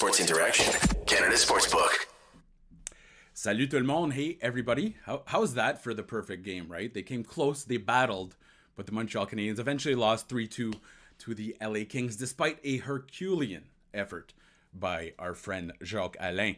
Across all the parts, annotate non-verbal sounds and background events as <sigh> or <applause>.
Sports Interaction, Canada Sportsbook. Salut tout le monde. Hey, everybody. How, how's that for the perfect game, right? They came close, they battled, but the Montreal Canadiens eventually lost 3 2 to the LA Kings despite a Herculean effort by our friend Jacques Alain.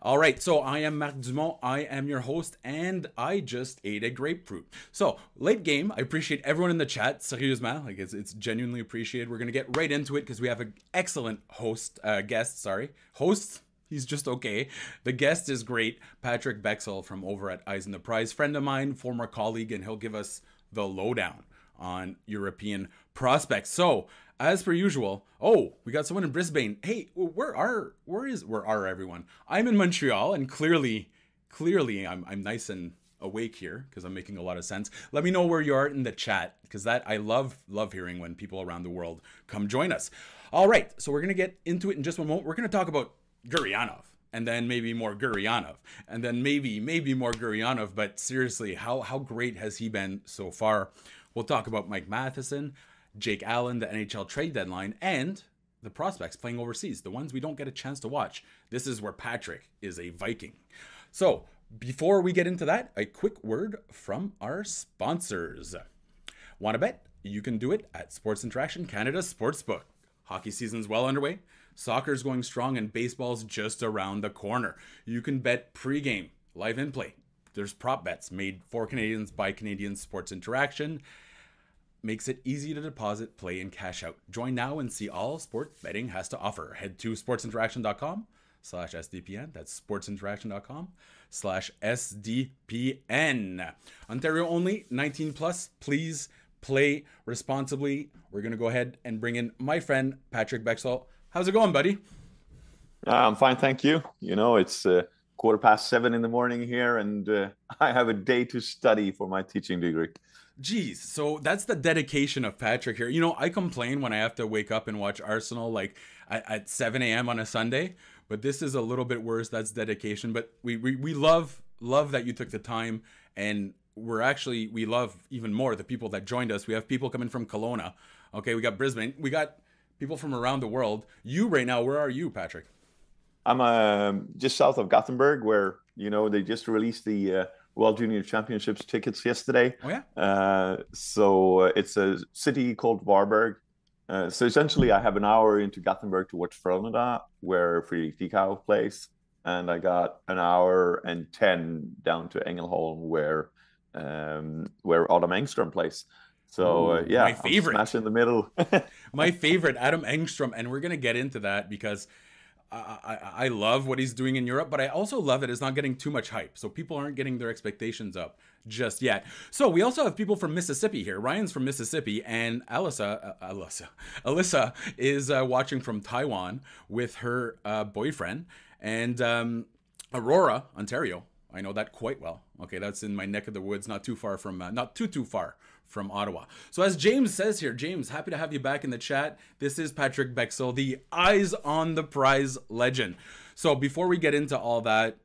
All right, so I am Marc Dumont. I am your host, and I just ate a grapefruit. So, late game, I appreciate everyone in the chat. Sérieusement, like it's, it's genuinely appreciated. We're to get right into it because we have an excellent host, uh, guest, sorry, host. He's just okay. The guest is great. Patrick Bexel from over at Eyes on the Prize, friend of mine, former colleague, and he'll give us the lowdown on European prospects. So, as per usual, oh, we got someone in Brisbane. Hey, where are where is where are everyone? I'm in Montreal, and clearly, clearly, I'm I'm nice and awake here because I'm making a lot of sense. Let me know where you are in the chat because that I love love hearing when people around the world come join us. All right, so we're gonna get into it in just one moment. We're gonna talk about Gurianov and then maybe more Gurianov, and then maybe maybe more Gurianov. But seriously, how how great has he been so far? We'll talk about Mike Matheson, Jake Allen, the NHL trade deadline, and the prospects playing overseas, the ones we don't get a chance to watch. This is where Patrick is a Viking. So before we get into that, a quick word from our sponsors. Want to bet? You can do it at Sports Interaction Canada Sportsbook. Hockey season's well underway. Soccer's going strong and baseball's just around the corner. You can bet pregame, live in play. There's prop bets made for Canadians by Canadian Sports Interaction. Makes it easy to deposit, play, and cash out. Join now and see all sports betting has to offer. Head to sportsinteraction.com slash SDPN. That's sportsinteraction.com slash SDPN. Ontario only, 19 plus. Please play responsibly. We're going to go ahead and bring in my friend Patrick Bexel. How's it going, buddy? Uh, I'm fine, thank you. You know, it's uh, quarter past seven in the morning here, and uh, <laughs> I have a day to study for my teaching degree. Geez, so that's the dedication of Patrick here. You know, I complain when I have to wake up and watch Arsenal like at, at 7 a.m. on a Sunday, but this is a little bit worse. That's dedication. But we, we, we love love that you took the time and we're actually we love even more the people that joined us. We have people coming from Kelowna. Okay, we got Brisbane. We got people from around the world. You right now, where are you, Patrick? I'm uh, just south of Gothenburg, where you know they just released the uh, World Junior Championships tickets yesterday. Oh yeah. Uh, so uh, it's a city called Varberg. Uh, so essentially, I have an hour into Gothenburg to watch Frölunda, where Fredrik Dichow plays, and I got an hour and ten down to Engelholm, where um, where Adam Engström plays. So uh, yeah, my favorite, smash in the middle. <laughs> my favorite, Adam Engström, and we're gonna get into that because I, I, love what he's doing in Europe, but I also love it it's not getting too much hype. So people aren't getting their expectations up just yet. So we also have people from Mississippi here. Ryan's from Mississippi, and Alyssa, uh, Alyssa, <laughs> Alyssa is uh, watching from Taiwan with her uh, boyfriend, and um, Aurora, Ontario. I know that quite well. Okay, that's in my neck of the woods, not too far from, uh, not too too far from Ottawa. So as James says here, James, happy to have you back in the chat. This is Patrick Bexel, the Eyes on the Prize legend. So before we get into all that,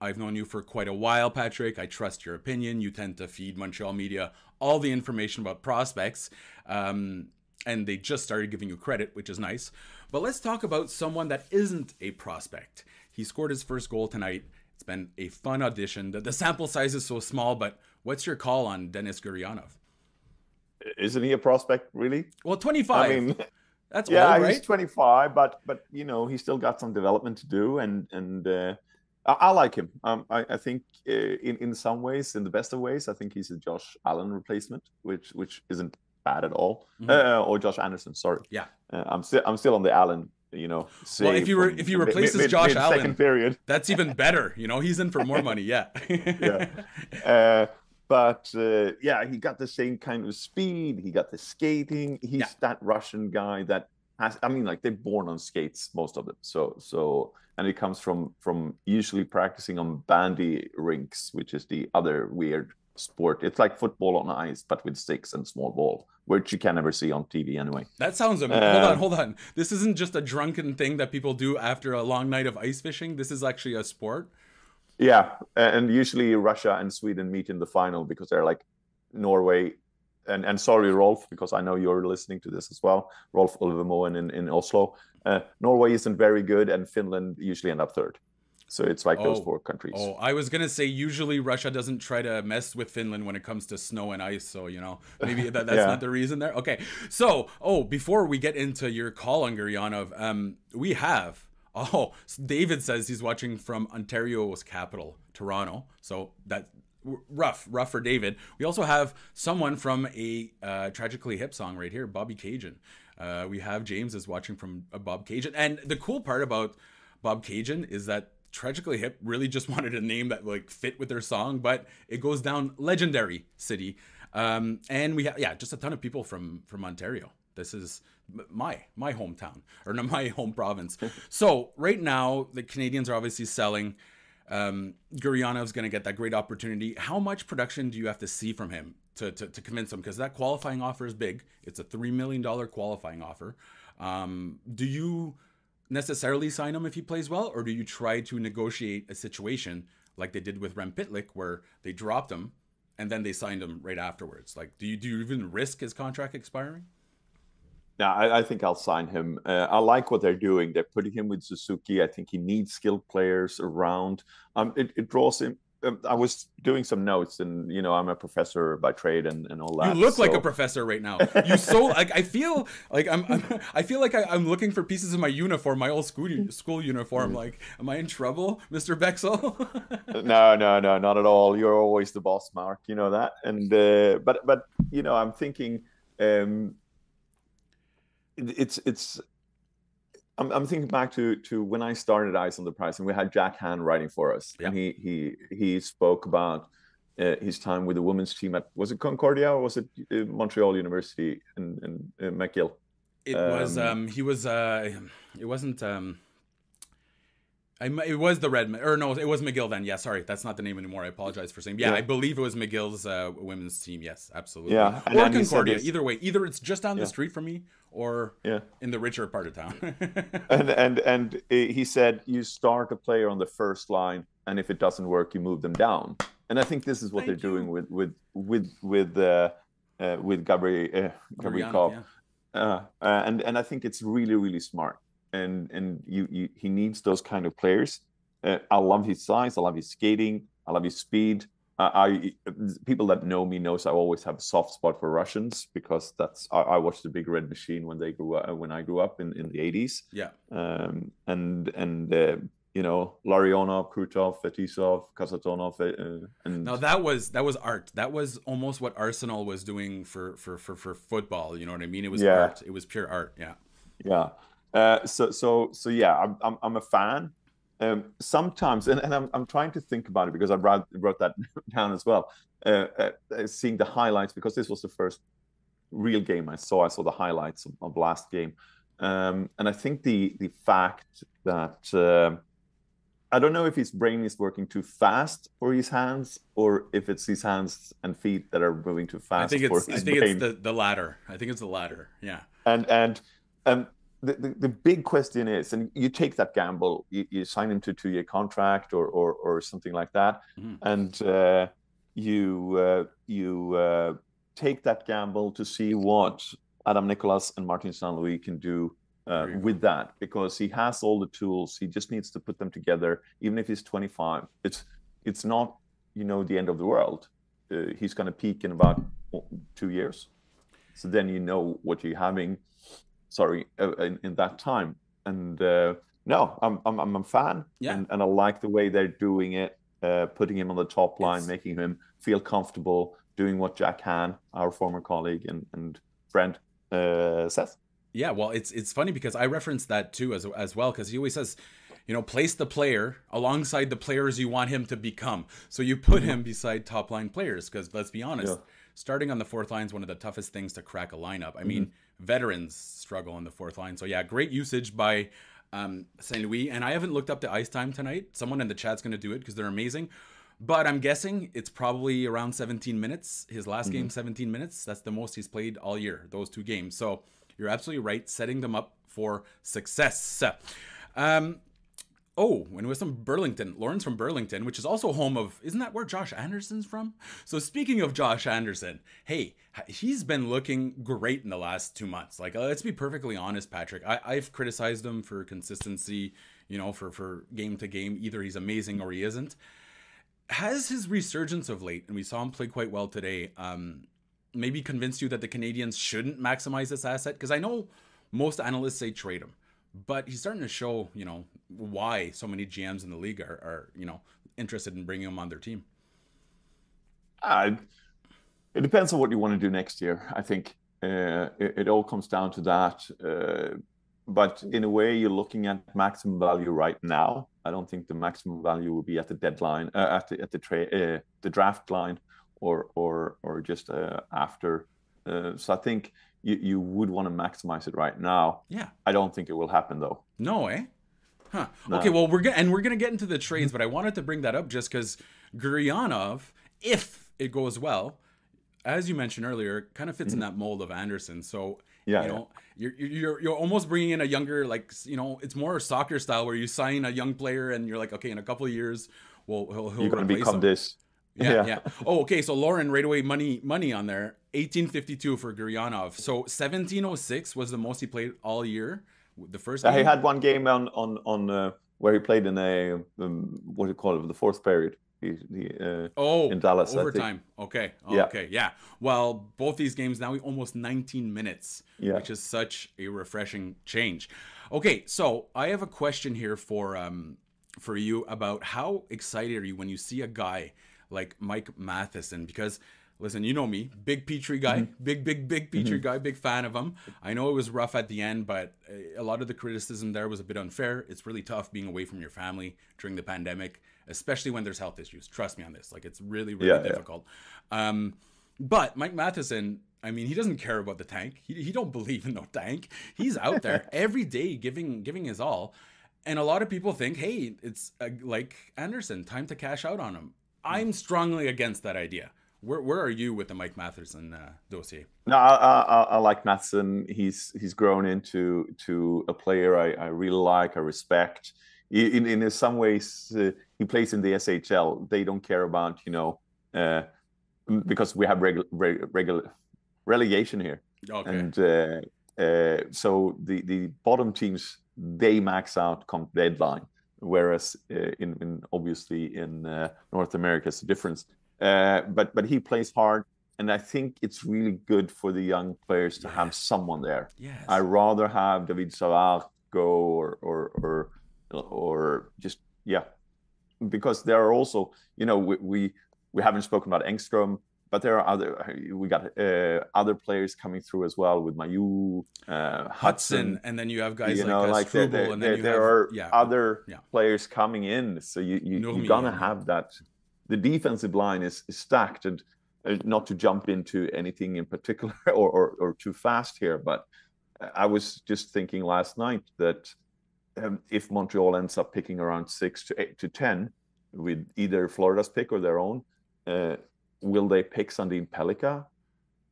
I've known you for quite a while, Patrick. I trust your opinion. You tend to feed Montreal media all the information about prospects. Um, and they just started giving you credit, which is nice. But let's talk about someone that isn't a prospect. He scored his first goal tonight. It's been a fun audition. The, the sample size is so small, but what's your call on Denis Gurianov? Isn't he a prospect really? Well, 25. I mean, <laughs> that's <laughs> yeah, old, right? he's 25, but but you know he's still got some development to do, and and uh, I, I, like him. Um, I, I think uh, in in some ways, in the best of ways, I think he's a Josh Allen replacement, which which isn't bad at all. Mm-hmm. Uh, or Josh Anderson, sorry. Yeah, uh, I'm still I'm still on the Allen you know. Well, if you were if you replace mid, Josh mid, Allen, period, that's even better. You know, he's in for more money. Yeah. <laughs> yeah. But uh, yeah, he got the same kind of speed. He got the skating. He's yeah. that Russian guy that has. I mean, like they're born on skates, most of them. So so, and it comes from from usually practicing on bandy rinks, which is the other weird sport. It's like football on ice, but with sticks and small ball, which you can never see on TV anyway. That sounds amazing. hold on, um, hold on. This isn't just a drunken thing that people do after a long night of ice fishing. This is actually a sport. Yeah, and usually Russia and Sweden meet in the final because they're like Norway, and and sorry, Rolf, because I know you're listening to this as well. Rolf Ulvemoen in in Oslo. Uh, Norway isn't very good, and Finland usually end up third. So it's like oh, those four countries. Oh, I was gonna say usually Russia doesn't try to mess with Finland when it comes to snow and ice. So you know maybe that, that's <laughs> yeah. not the reason there. Okay, so oh, before we get into your call on Gurianov, um, we have oh David says he's watching from Ontario's capital, Toronto. So that rough, rough for David. We also have someone from a uh, tragically hip song right here, Bobcaygeon. Uh, we have James is watching from a Bobcaygeon, and the cool part about Bobcaygeon is that Tragically Hip really just <laughs> wanted a name that like fit with their song, but it goes down legendary city. Um, and we have yeah, just a ton of people from from Ontario. This is my my hometown or <laughs> my home province. so right now the Canadians are obviously selling. Um, Gurianov's going to get that great opportunity. How much production do you have to see from him to, to, to convince him? Because that qualifying offer is big. It's a $3 million qualifying offer. Um, do you necessarily sign him if he plays well, or do you try to negotiate a situation like they did with Rem Pitlick, where they dropped him and then they signed him right afterwards? Like, do you do you even risk his contract expiring? Yeah, I, I think I'll sign him. Uh, I like what they're doing. They're putting him with Suzuki. I think he needs skilled players around. Um, it, it draws him um, I was doing some notes, and you know, I'm a professor by trade and, and all that. You look so. like a professor right now. <laughs> You so like I feel like I'm, I'm i feel like I, am looking for pieces of my uniform, my old school school uniform. Mm. Like, am I in trouble, Mister Bexel? <laughs> no, no, no, not at all. You're always the boss, Mark. You know that. And uh, but but you know, I'm thinking. Um, it's it's I'm, I'm thinking back to to when I started Eyes on the Prize, and we had Jack Han writing for us, and he he he spoke about uh, his time with the women's team at was it Concordia or was it uh, Montreal University in, in, in McGill? It um, was um he was uh it wasn't um I, it was the red or no it was McGill then yeah sorry that's not the name anymore I apologize for saying yeah, yeah. I believe it was McGill's uh, women's team yes absolutely yeah or Concordia either way either it's just down yeah. the street from me or yeah. in the richer part of town. <laughs> and and and he said you start a player on the first line, and if it doesn't work, you move them down. And I think this is what Thank they're you. doing with with with with uh, uh, with Gabriel uh, Gabriel yeah. Uh, uh, and and I think it's really really smart. And and you, you he needs those kind of players. Uh, I love his size. I love his skating. I love his speed. I people that know me knows I always have a soft spot for Russians because that's I, I watched the Big Red Machine when they grew up when I grew up in, in the eighties. Yeah. Um, and and uh, you know Larionov, Krutov, Fetisov, Kasatonov, uh, and now that was that was art. That was almost what Arsenal was doing for for for for football. You know what I mean? It was yeah. art. It was pure art. Yeah. Yeah. Uh, so so so yeah, I'm I'm, I'm a fan um, sometimes, and, and I'm, I'm trying to think about it because I wrote, wrote that <laughs> down as well, uh, uh, uh, seeing the highlights, because this was the first real game I saw. I saw the highlights of, of last game. Um, and I think the, the fact that uh, I don't know if his brain is working too fast for his hands or if it's his hands and feet that are moving too fast. I think it's, I think brain. it's the, the latter. I think it's the latter. Yeah. And, and, um, the, the, the, big question is, and you take that gamble, you, you sign him to a two-year contract or, or, or something like that, mm. and uh, you uh, you uh, take that gamble to see what Adam Nicholas and Martin St. Louis can do uh, with that, because he has all the tools. He just needs to put them together. Even if he's 25, it's it's not you know the end of the world. Uh, he's going to peak in about two years, so then you know what you're having sorry, uh, in, in that time. And uh, no, I'm, I'm, I'm a fan, yeah. and, and I like the way they're doing it, uh, putting him on the top line, it's... making him feel comfortable, doing what Jack Han, our former colleague and, and friend, uh, says. Yeah, well, it's it's funny because I referenced that too as as well because he always says, you know, place the player alongside the players you want him to become. So you put mm-hmm. him beside top line players because let's be honest, yeah. starting on the fourth line is one of the toughest things to crack a lineup. I mm-hmm. mean, veterans struggle on the fourth line. So yeah, great usage by um, St. Louis. And I haven't looked up the ice time tonight. Someone in the chat's going to do it because they're amazing. But I'm guessing it's probably around 17 minutes. His last mm-hmm. game, 17 minutes. That's the most he's played all year, those two games. So you're absolutely right, setting them up for success. Um, Oh, and was from Burlington. Lawrence from Burlington, which is also home of, isn't that where Josh Anderson's from? So speaking of Josh Anderson, hey, he's been looking great in the last two months. Like, uh, let's be perfectly honest, Patrick. I, I've criticized him for consistency, you know, for for game to game. Either he's amazing or he isn't. Has his resurgence of late, and we saw him play quite well today, um, maybe convinced you that the Canadians shouldn't maximize this asset? Because I know most analysts say trade him but he's starting to show, you know, why so many GMs in the league are, are you know, interested in bringing him on their team. Uh, it depends on what you want to do next year. I think uh, it, it, all comes down to that. Uh, but in a way, you're looking at maximum value right now. I don't think the maximum value will be at the deadline, uh, at the at the tra- uh, the draft line, or or or just uh, after. so I think you, you would want to maximize it right now. Yeah. I don't think it will happen though. No, eh? Huh. No. Okay, well we're gonna and we're gonna get into the trades, but I wanted to bring that up just because Gurianov, if it goes well, as you mentioned earlier, kind of fits mm-hmm. in that mold of Anderson. So yeah, you know, yeah. you're you're you're almost bringing in a younger, like you know, it's more soccer style where you sign a young player and you're like, okay, in a couple of years, well, he'll, he'll you're to become him. this. Yeah, yeah, yeah. Oh, okay. So Lauren, right away, money, money on there. 1852 for Gurianov. So 1706 was the most he played all year. The first. Game. He had one game on on on uh, where he played in a um, what do you call it? The fourth period. He, he, uh, oh, in Dallas. Overtime. Okay. Oh, yeah. Okay. Yeah. Well, both these games now we almost 19 minutes, yeah. which is such a refreshing change. Okay, so I have a question here for um for you about how excited are you when you see a guy like Mike Matheson because listen, you know me, big Petry guy, mm-hmm. big, big, big Petry mm-hmm. guy, big fan of him. I know it was rough at the end, but a lot of the criticism there was a bit unfair. It's really tough being away from your family during the pandemic, especially when there's health issues. Trust me on this. Like, it's really, really yeah, difficult. Yeah. Um, but Mike Matheson, I mean, he doesn't care about the tank. He, he don't believe in no tank. He's out there <laughs> every day giving giving his all. And a lot of people think, hey, it's uh, like Anderson, time to cash out on him. I'm strongly against that idea. Where, where are you with the Mike Matheson uh, dossier? No, I, I, I, like Matheson. He's he's grown into to a player I, I really like. I respect. In in some ways, uh, he plays in the SHL. They don't care about you know uh, because we have regular regular relegation here, okay. and uh, uh, so the the bottom teams they max out come deadline whereas uh, in, in, obviously in uh, North America it's a difference. Uh, but but he plays hard, and I think it's really good for the young players to yes. have someone there. Yes. I rather have David Savard go or or or or just yeah, because there are also you know we we, we haven't spoken about Engstrom but there are other we got uh, other players coming through as well with Mailloux, uh, Hutson, Hutson, and then you have guys you like, know, uh, like Struble, there, and then there, there have, are yeah, other yeah. players coming in, so you, you you're gonna have that. The defensive line is, is stacked, and uh, not to jump into anything in particular <laughs> or, or, or too fast here, but I was just thinking last night that um, if Montreal ends up picking around six to eight to ten with either Florida's pick or their own. Uh, will they pick Sandin Pellikka?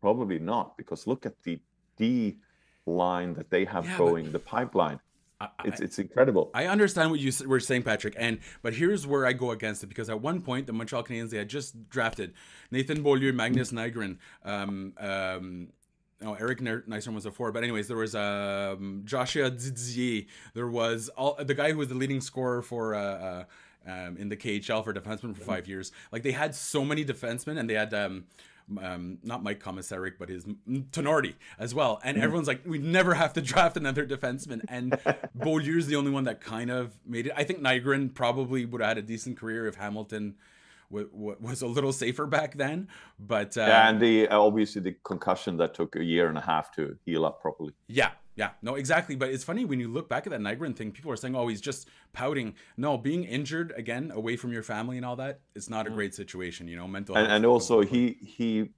Probably not, because look at the D line that they have yeah, going, the pipeline. I, it's it's incredible. I understand what you were saying, Patrick, and but here's where I go against it because at one point the Montreal Canadiens they had just drafted Nathan Beaulieu, Magnus Nygren, um, um, oh, Eric Nystrom was a four, but anyways, there was um, Josiah Didier. There was all the guy who was the leading scorer for uh, uh, um, in the KHL for defensemen for five years. Like they had so many defensemen, and they had um, um, not Mike Komisarek, but his Tinordi as well. And mm-hmm. everyone's like, we never have to <laughs> draft another defenseman. And <laughs> Beaulieu's the only one that kind of made it. I think Nygren probably would have had a decent career if Hamilton w- w- was a little safer back then. But uh, yeah, and the obviously the concussion that took a year and a half to heal up properly. Yeah, yeah, no, exactly. But it's funny when you look back at that Nygren thing, people are saying, oh, he's just pouting. No, being injured again, away from your family and all that, it's not a mm. great situation, you know, mental And, and also, he, he,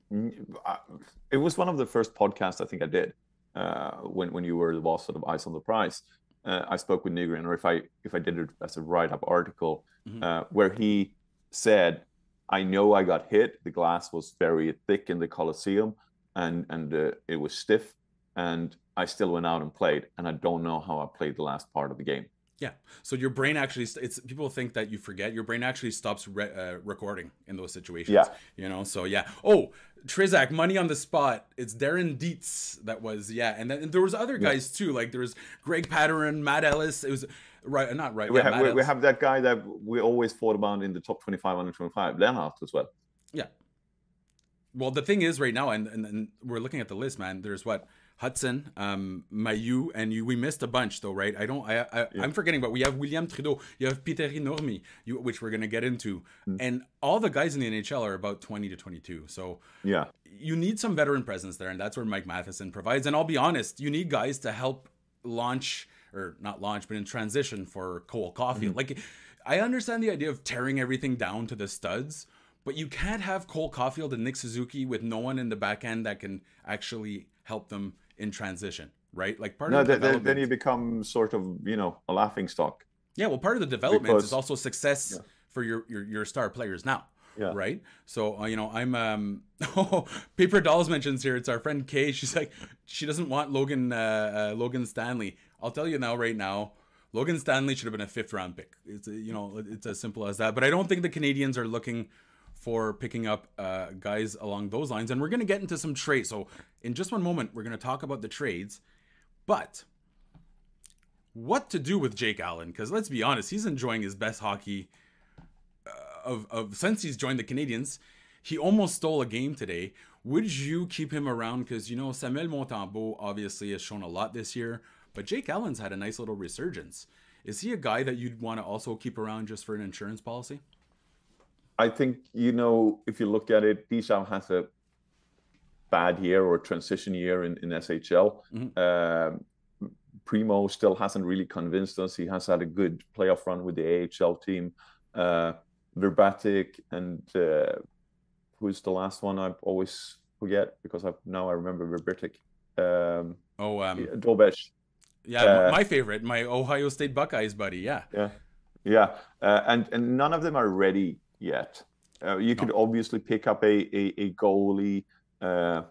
it was one of the first podcasts I think I did uh, when, when you were the boss sort of Eyes on the Prize. Uh, I spoke with Nygren, or if I if I did it as a write up article, mm-hmm. uh, where he said, "I know I got hit. The glass was very thick in the Coliseum, and and uh, it was stiff, and I still went out and played, and I don't know how I played the last part of the game. Yeah. So your brain actually, it's people think that you forget. Your brain actually stops re- uh, recording in those situations. Yeah. You know. So yeah. Oh, Trizak, money on the spot. It's Darren Dietz that was yeah, and then and there was other guys yeah. too. Like there was Greg Pateryn, Matt Ellis. It was right, not right. We, yeah, have, we, we, have that guy that we always thought about in the top 25 under 25, Lennart as well. Yeah. Well, the thing is, right now, and, and, and we're looking at the list, man. There's what Hutson, um, Mailloux, and you. We missed a bunch though, right? I don't. I, I yeah. I'm forgetting, but we have William Trudeau. You have Petteri Nurmi, you, which we're gonna get into, mm. and all the guys in the NHL are about 20 to 22. So yeah, you need some veteran presence there, and that's where Mike Matheson provides. And I'll be honest, you need guys to help launch or not launch, but in transition for Cole Caufield. Mm-hmm. Like, I understand the idea of tearing everything down to the studs, but you can't have Cole Caufield and Nick Suzuki with no one in the back end that can actually help them in transition, right? Like part no, of the then, then you become sort of you know a laughing stock. Yeah, well, part of the development because, is also success yeah. for your, your your star players now. Yeah. Right. So uh, you know, I'm um. <laughs> Oh, Paper Dolls mentions here. It's our friend Kay. She's like, she doesn't want Logan uh, uh, Logan Stanley. I'll tell you now, right now, Logan Stanley should have been a fifth round pick. It's you know, it's as simple as that. But I don't think the Canadians are looking for picking up uh, guys along those lines. And we're going to get into some trades. So, in just one moment, we're going to talk about the trades. But what to do with Jake Allen? Because let's be honest, he's enjoying his best hockey uh, of, of since he's joined the Canadians. He almost stole a game today. Would you keep him around? Because you know Samuel Montembeault obviously has shown a lot this year, but Jake Allen's had a nice little resurgence. Is he a guy that you'd want to also keep around just for an insurance policy? I think you know if you look at it, Deschamps has a bad year or transition year in, in SHL. Mm-hmm. Um, Primeau still hasn't really convinced us. He has had a good playoff run with the AHL team. Uh, Vrbetic and uh, who's the last one? I always forget because I now I remember Vrbetic. Um, oh, um, Dobeš. Yeah, uh, my favorite, my Ohio State Buckeyes buddy. Yeah. Yeah. Yeah, uh, and and none of them are ready yet. Uh, you could obviously pick up a a, a goalie uh,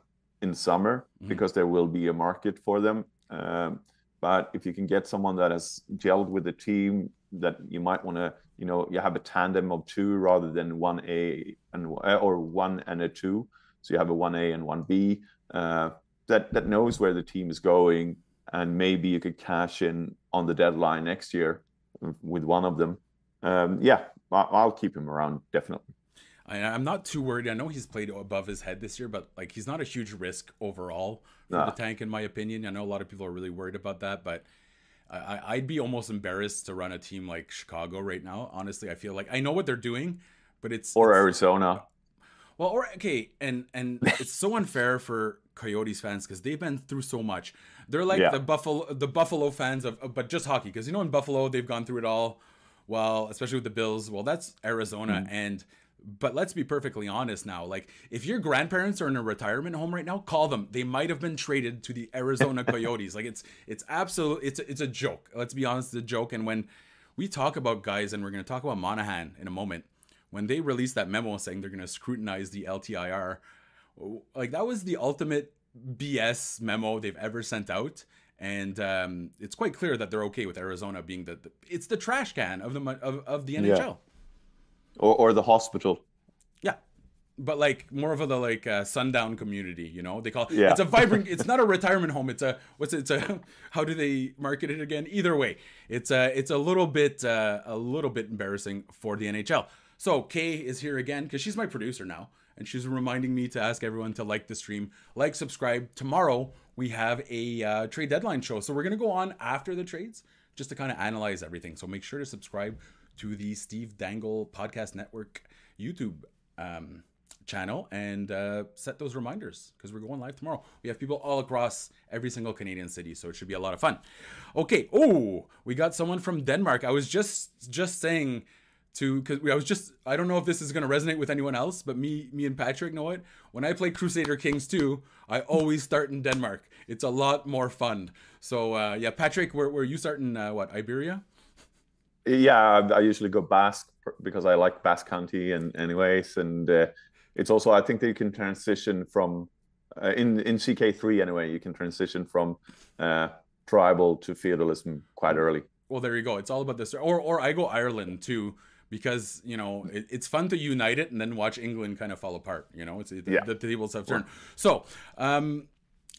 in summer mm-hmm. because there will be a market for them. Um, but if you can get someone that has gelled with the team, that you might want to, you know, you have a tandem of two rather than one A and or one and a two. So you have a one A and one B uh, that that knows where the team is going, and maybe you could cash in on the deadline next year with one of them. Um, yeah, I'll keep him around definitely. I, am not too worried. I know he's played above his head this year, but like he's not a huge risk overall for nah. the tank, in my opinion. I know a lot of people are really worried about that, but I, would be almost embarrassed to run a team like Chicago right now. Honestly, I feel like I know what they're doing, but it's or it's, Arizona. Well, or okay, and and it's so unfair for Coyotes fans because they've been through so much. They're like yeah. the Buffalo, the Buffalo fans of, of, but just hockey because you know in Buffalo they've gone through it all well, especially with the Bills. Well, that's Arizona, mm. and but let's be perfectly honest now. Like, if your grandparents are in a retirement home right now, call them. They might have been traded to the Arizona <laughs> Coyotes. like, it's it's absolute. It's it's a joke. Let's be honest, it's a joke. And when we talk about guys, and we're going to talk about Monahan in a moment, when they released that memo saying they're going to scrutinize the LTIR, like that was the ultimate BS memo they've ever sent out and um, it's quite clear that they're okay with Arizona being the, the it's the trash can of the of, of the NHL, yeah. or or the hospital. Yeah, but like more of a the like uh, sundown community, you know. They call it, yeah. it's a vibrant. <laughs> it's not a retirement home. It's a what's it? It's a <laughs> how do they market it again? Either way, it's a it's a little bit uh, a little bit embarrassing for the NHL. So Kay is here again because she's my producer now, and she's reminding me to ask everyone to like the stream, like, subscribe. Tomorrow we have a uh, trade deadline show. So we're going to go on after the trades just to kind of analyze everything. So make sure to subscribe to the Steve Dangle Podcast Network YouTube um, channel and uh, set those reminders because we're going live tomorrow. We have people all across every single Canadian city, so it should be a lot of fun. Okay. Oh, we got someone from Denmark. I was just just saying to because I was just I don't know if this is gonna resonate with anyone else, but me me and Patrick know it. When I play Crusader Kings 2, I always start in Denmark. It's a lot more fun. So uh, yeah, Patrick, where where you starting? Uh, what Iberia? Yeah, I usually go Basque because I like Basque County and anyways, and uh, it's also I think that you can transition from uh, in in CK3 anyway. You can transition from uh, tribal to feudalism quite early. well, there you go. It's all about this. Or or I go Ireland too because you know it, it's fun to unite it and then watch England kind of fall apart. You know, it's the, Yeah. the, tables have turned. So. um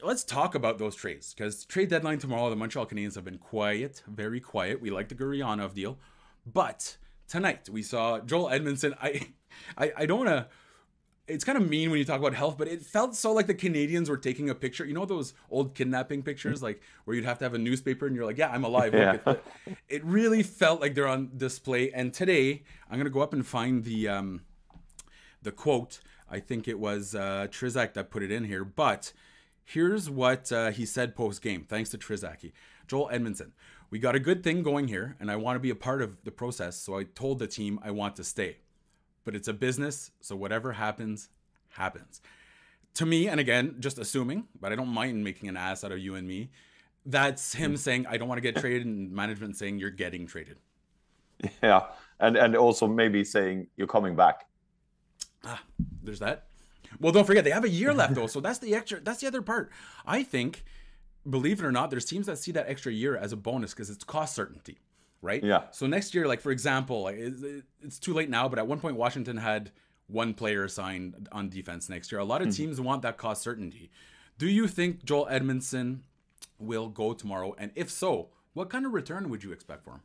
Let's talk about those trades because trade deadline tomorrow. The Montreal Canadiens have been quiet, very quiet. We like the Gurianov deal, but tonight we saw Joel Edmondson. I, I, I don't want to it's kind of mean when you talk about health, but it felt so like the Canadians were taking a picture. You know those old kidnapping pictures, like where you'd have to have a newspaper and you're like, "Yeah, I'm alive." Yeah. it, it really felt like they're on display. And today, I'm gonna go up and find the um, the quote. I think it was uh, Trizak that put it in here, but here's what uh, he said post game. Thanks to Trizaki, Joel Edmondson. We got a good thing going here, and I want to be a part of the process. So I told the team I want to stay but it's a business, so whatever happens, happens. To me, and again, just assuming, but I don't mind making an ass out of you and me. That's him saying I don't want to get traded, and management saying you're getting traded. Yeah, and and also maybe saying you're coming back. Ah, there's that. Well, don't forget they have a year left though, <laughs> so that's the extra. That's the other part. I think, believe it or not, there's teams that see that extra year as a bonus because it's cost certainty, right? Yeah. So next year, like for example, it's too late now, but at one point Washington had one player signed on defense next year. A lot of mm-hmm. teams want that cost certainty. Do you think Joel Edmondson will go tomorrow? And if so, what kind of return would you expect for him?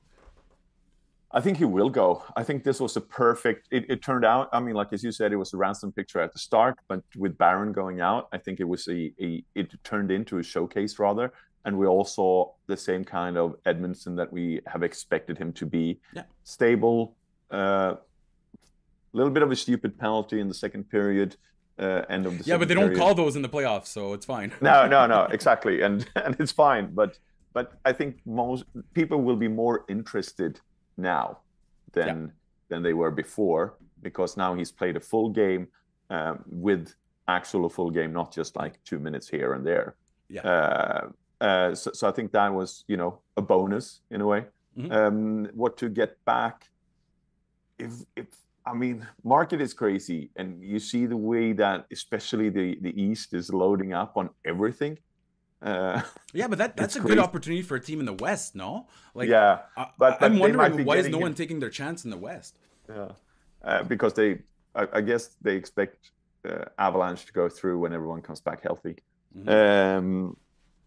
I think he will go. I think this was a perfect. It, it turned out. I mean, like as you said, it was a ransom picture at the start, but with Barron going out, I think it was a, a it turned into a showcase rather, and we all saw the same kind of Edmondson that we have expected him to be. Yeah. Stable. A uh, little bit of a stupid penalty in the second period. Uh, end of the Yeah, but they don't period. call those in the playoffs, so it's fine. no, no, no, <laughs> exactly, and <laughs> and it's fine. But but I think most people will be more interested now than than they were before because now he's played a full game um, with actual a full game, not just like two minutes here and there. Yeah. Uh, uh, so, so I think that was you know a bonus in a way. Mhm. Um, what to get back? If if I mean, market is crazy, and you see the way that especially the the East is loading up on everything. Uh, Yeah, but that <laughs> that's a good opportunity for a team in the West, no? Like, yeah, but- but I'm wondering why is no him- one taking their chance in the West? yeah, uh, because they, I, I guess they expect uh, Avalanche to go through when everyone comes back healthy. Mhm. Um,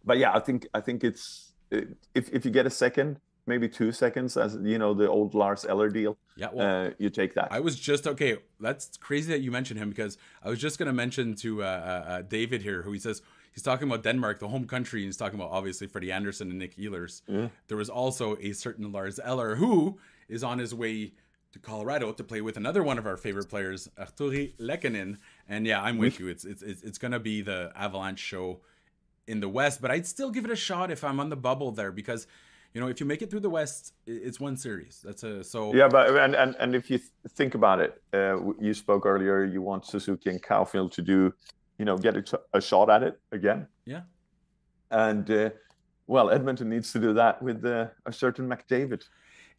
but yeah, I think I think it's if if you get a second, maybe two seconds, as you know, the old Lars Eller deal, Yeah, well, uh, you take that. I was just okay. That's crazy that you mentioned him because I was just gonna mention to uh, uh, David here, who he says he's talking about Denmark, the home country. And he's talking about obviously Freddie Andersen and Nick Ehlers. There was also a certain Lars Eller who is on his way to Colorado to play with another one of our favorite players, Artturi Lehkonen. And yeah, I'm with you. It's it's it's, gonna be the Avalanche show in the West, but I'd still give it a shot if I'm on the bubble there because. You know, if you make it through the West, it's one series. That's a so. Yeah, but and and, and if you th- think about it, uh, you spoke earlier. You want Suzuki and Caufield to do, you know, get a, a shot at it again. Yeah. And uh, well, Edmonton needs to do that with uh, a certain McDavid.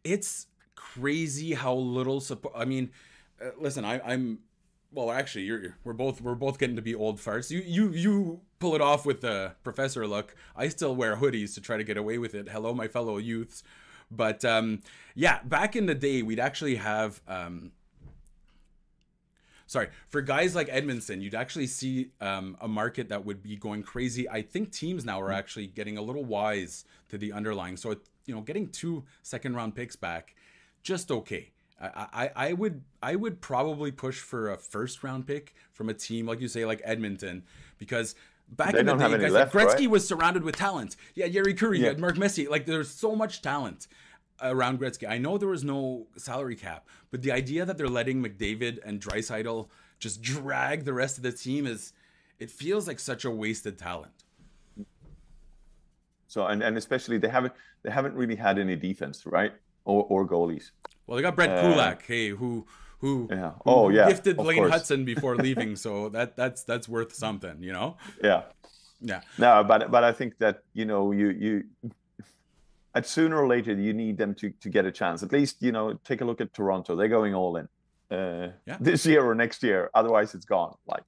it's crazy how little support. I mean, uh, listen, I, I'm well. Actually, you're we're both we're both getting to be old farts. You you you pull it off with the professor look. I still wear hoodies to try to get away with it. Hello, my fellow youths. But um, yeah, back in the day, we'd actually have. Um, sorry for guys like edmondson you'd actually see um, a market that would be going crazy. I think teams now are actually getting a little wise to the underlying. So you know getting two second round picks back just okay. I, I, I would I would probably push for a first round pick from a team like you say like Edmonton because back They in the day guys left, like Gretzky right? was surrounded with talent. Yeah Jari Kurri Yeah. had Mark Messier like there's so much talent around Gretzky I know there was no salary cap but the idea that they're letting McDavid and Draisaitl just drag the rest of the team is it feels like such a wasted talent So and, and especially they haven't they haven't really had any defense, right? Or or goalies. well they got Brett Uh, Kulak hey who who Yeah. who Oh, yeah, gifted Lane course. Hutson before <laughs> leaving so that that's that's worth something you know Yeah. yeah No, but but I think that you know you you at sooner or later you need them to to get a chance. At least you know take a look at Toronto. They're going all in uh, Yeah. <laughs> this year or next year. Otherwise, it's gone. Like,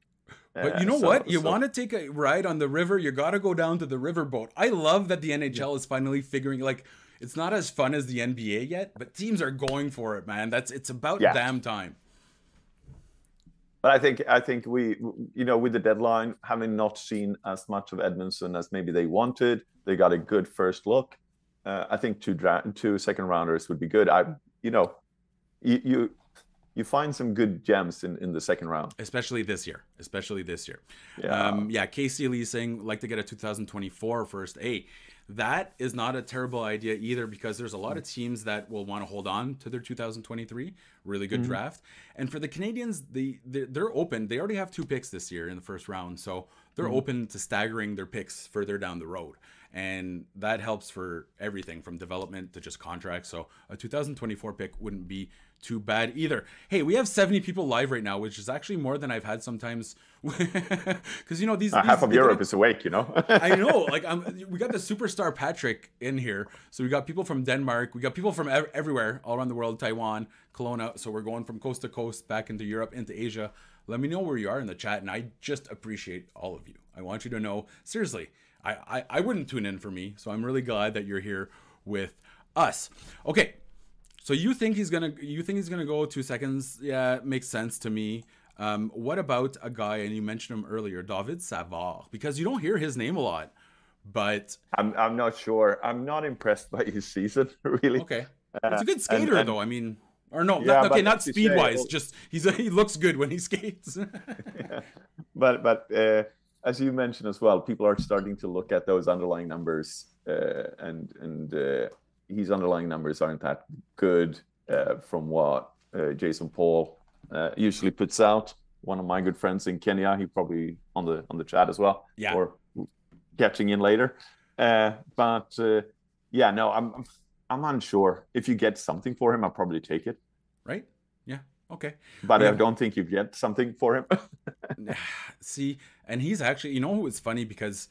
But uh, you know so- what? You so- want to take a ride on the river, you got to go down to the riverboat. I love that the NHL is finally figuring like it's not as fun as the NBA yet, but teams are going for it, man. That's it's about Yeah. damn time. But I think I think we you know with the deadline having not seen as much of Edmondson as maybe they wanted, they got a good first look. Uh, I think two dra- two second rounders would be good. I you know you you, you find some good gems in, in the second round. especially this year. Especially this year. Yeah. Um, yeah. Casey Lee saying like to get a 2024 first. Hey, that is not a terrible idea either because there's a lot of teams that will want to hold on to their 2023 really good draft. And for the Canadians, they they're, they're open. They already have two picks this year in the first round, so they're open to staggering their picks further down the road. And that helps for everything from development to just contracts. So a 2024 pick wouldn't be too bad either. Hey, we have 70 people live right now, which is actually more than I've had sometimes. <laughs> Because you know these, Uh, these half of Europe is awake, you know. <laughs> I know. Like, I'm, we got the superstar Patrick in here. So we got people from Denmark. We got people from ev- everywhere, all around the world, Taiwan, Kelowna. So we're going from coast to coast, back into Europe, into Asia. Let me know where you are in the chat, and I just appreciate all of you. I want you to know, seriously, I, I, I wouldn't tune in for me. So I'm really glad that you're here with us. Okay, so you think he's gonna you think he's gonna go two seconds? Yeah, makes sense to me. Um, what about a guy and you mentioned him earlier, David Savard? Because you don't hear his name a lot, but I'm I'm not sure. I'm not impressed by his season, <laughs> really. okay, Uh, it's a good skater and- though. I mean, or no, Yeah, not, okay, not speed wise, well- just he's a, he looks good when he skates. <laughs> <laughs> but but uh, as you mentioned as well, people are starting to look at those underlying numbers, uh, and and uh, his underlying numbers aren't that good uh, from what uh, Jason Paul uh, usually puts out. One of my good friends in Kenya, he probably on the on the chat as well, Yeah. or catching in later. Uh, but uh, yeah, no, I'm I'm unsure. If you get something for him, I'll probably take it. right? Okay. But Yeah. I don't think you get something for him. <laughs> <sighs> See, and he's actually, you know, it's funny because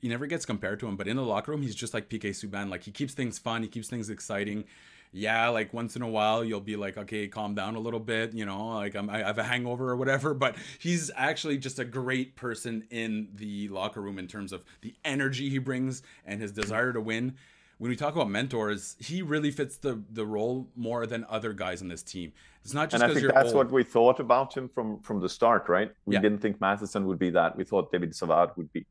he never gets compared to him, but in the locker room, he's just like PK Subban. Like he keeps things fun, he keeps things exciting. Yeah, like once in a while, you'll be like, okay, calm down a little bit, you know, like I'm, I have a hangover or whatever. But he's actually just a great person in the locker room in terms of the energy he brings and his desire to win. When we talk about mentors, he really fits the the role more than other guys on this team. It's not just and I think that's old. what we thought about him from from the start, right? We Yeah. didn't think Matheson would be that. We thought David Savard would be.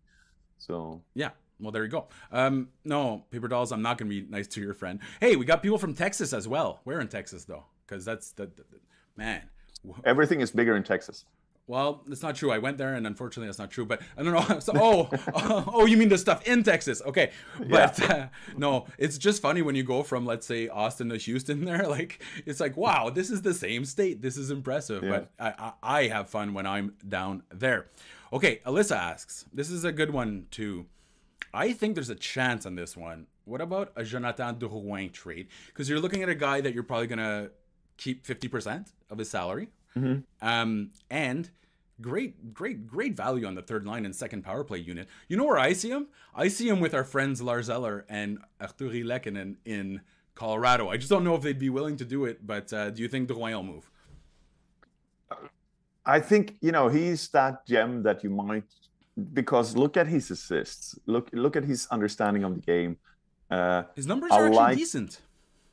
So Yeah. Well, there you go. Um, no, paper dolls. I'm not gonna be nice to your friend. Hey, we got people from Texas as well. Where in Texas though? Because that's the, the, the- man. everything is bigger in Texas. Well, that's not true. I went there, and unfortunately, that's not true. But I don't know. So, oh, <laughs> oh, you mean the stuff in Texas? Okay, but uh, no, it's just funny when you go from let's say Austin to Houston. There, <laughs> like it's like wow, this is the same state. This is impressive. Yeah. But I, I, I have fun when I'm down there. Okay, Alyssa asks. This is a good one too. I think there's a chance on this one. What about a Jonathan Drouin trade? Because you're looking at a guy that you're probably gonna keep 50% of his salary. Um, and great, great, great value on the third line and second power play unit. You know where I see him? I see him with our friends Lars Eller and Artturi Lehkonen in Colorado. I just don't know if they'd be willing to do it, but uh, do you think Drouin will move? I think you know he's that gem that you might because look at his assists. Look look at his understanding of the game. Uh, His numbers I are actually like- decent.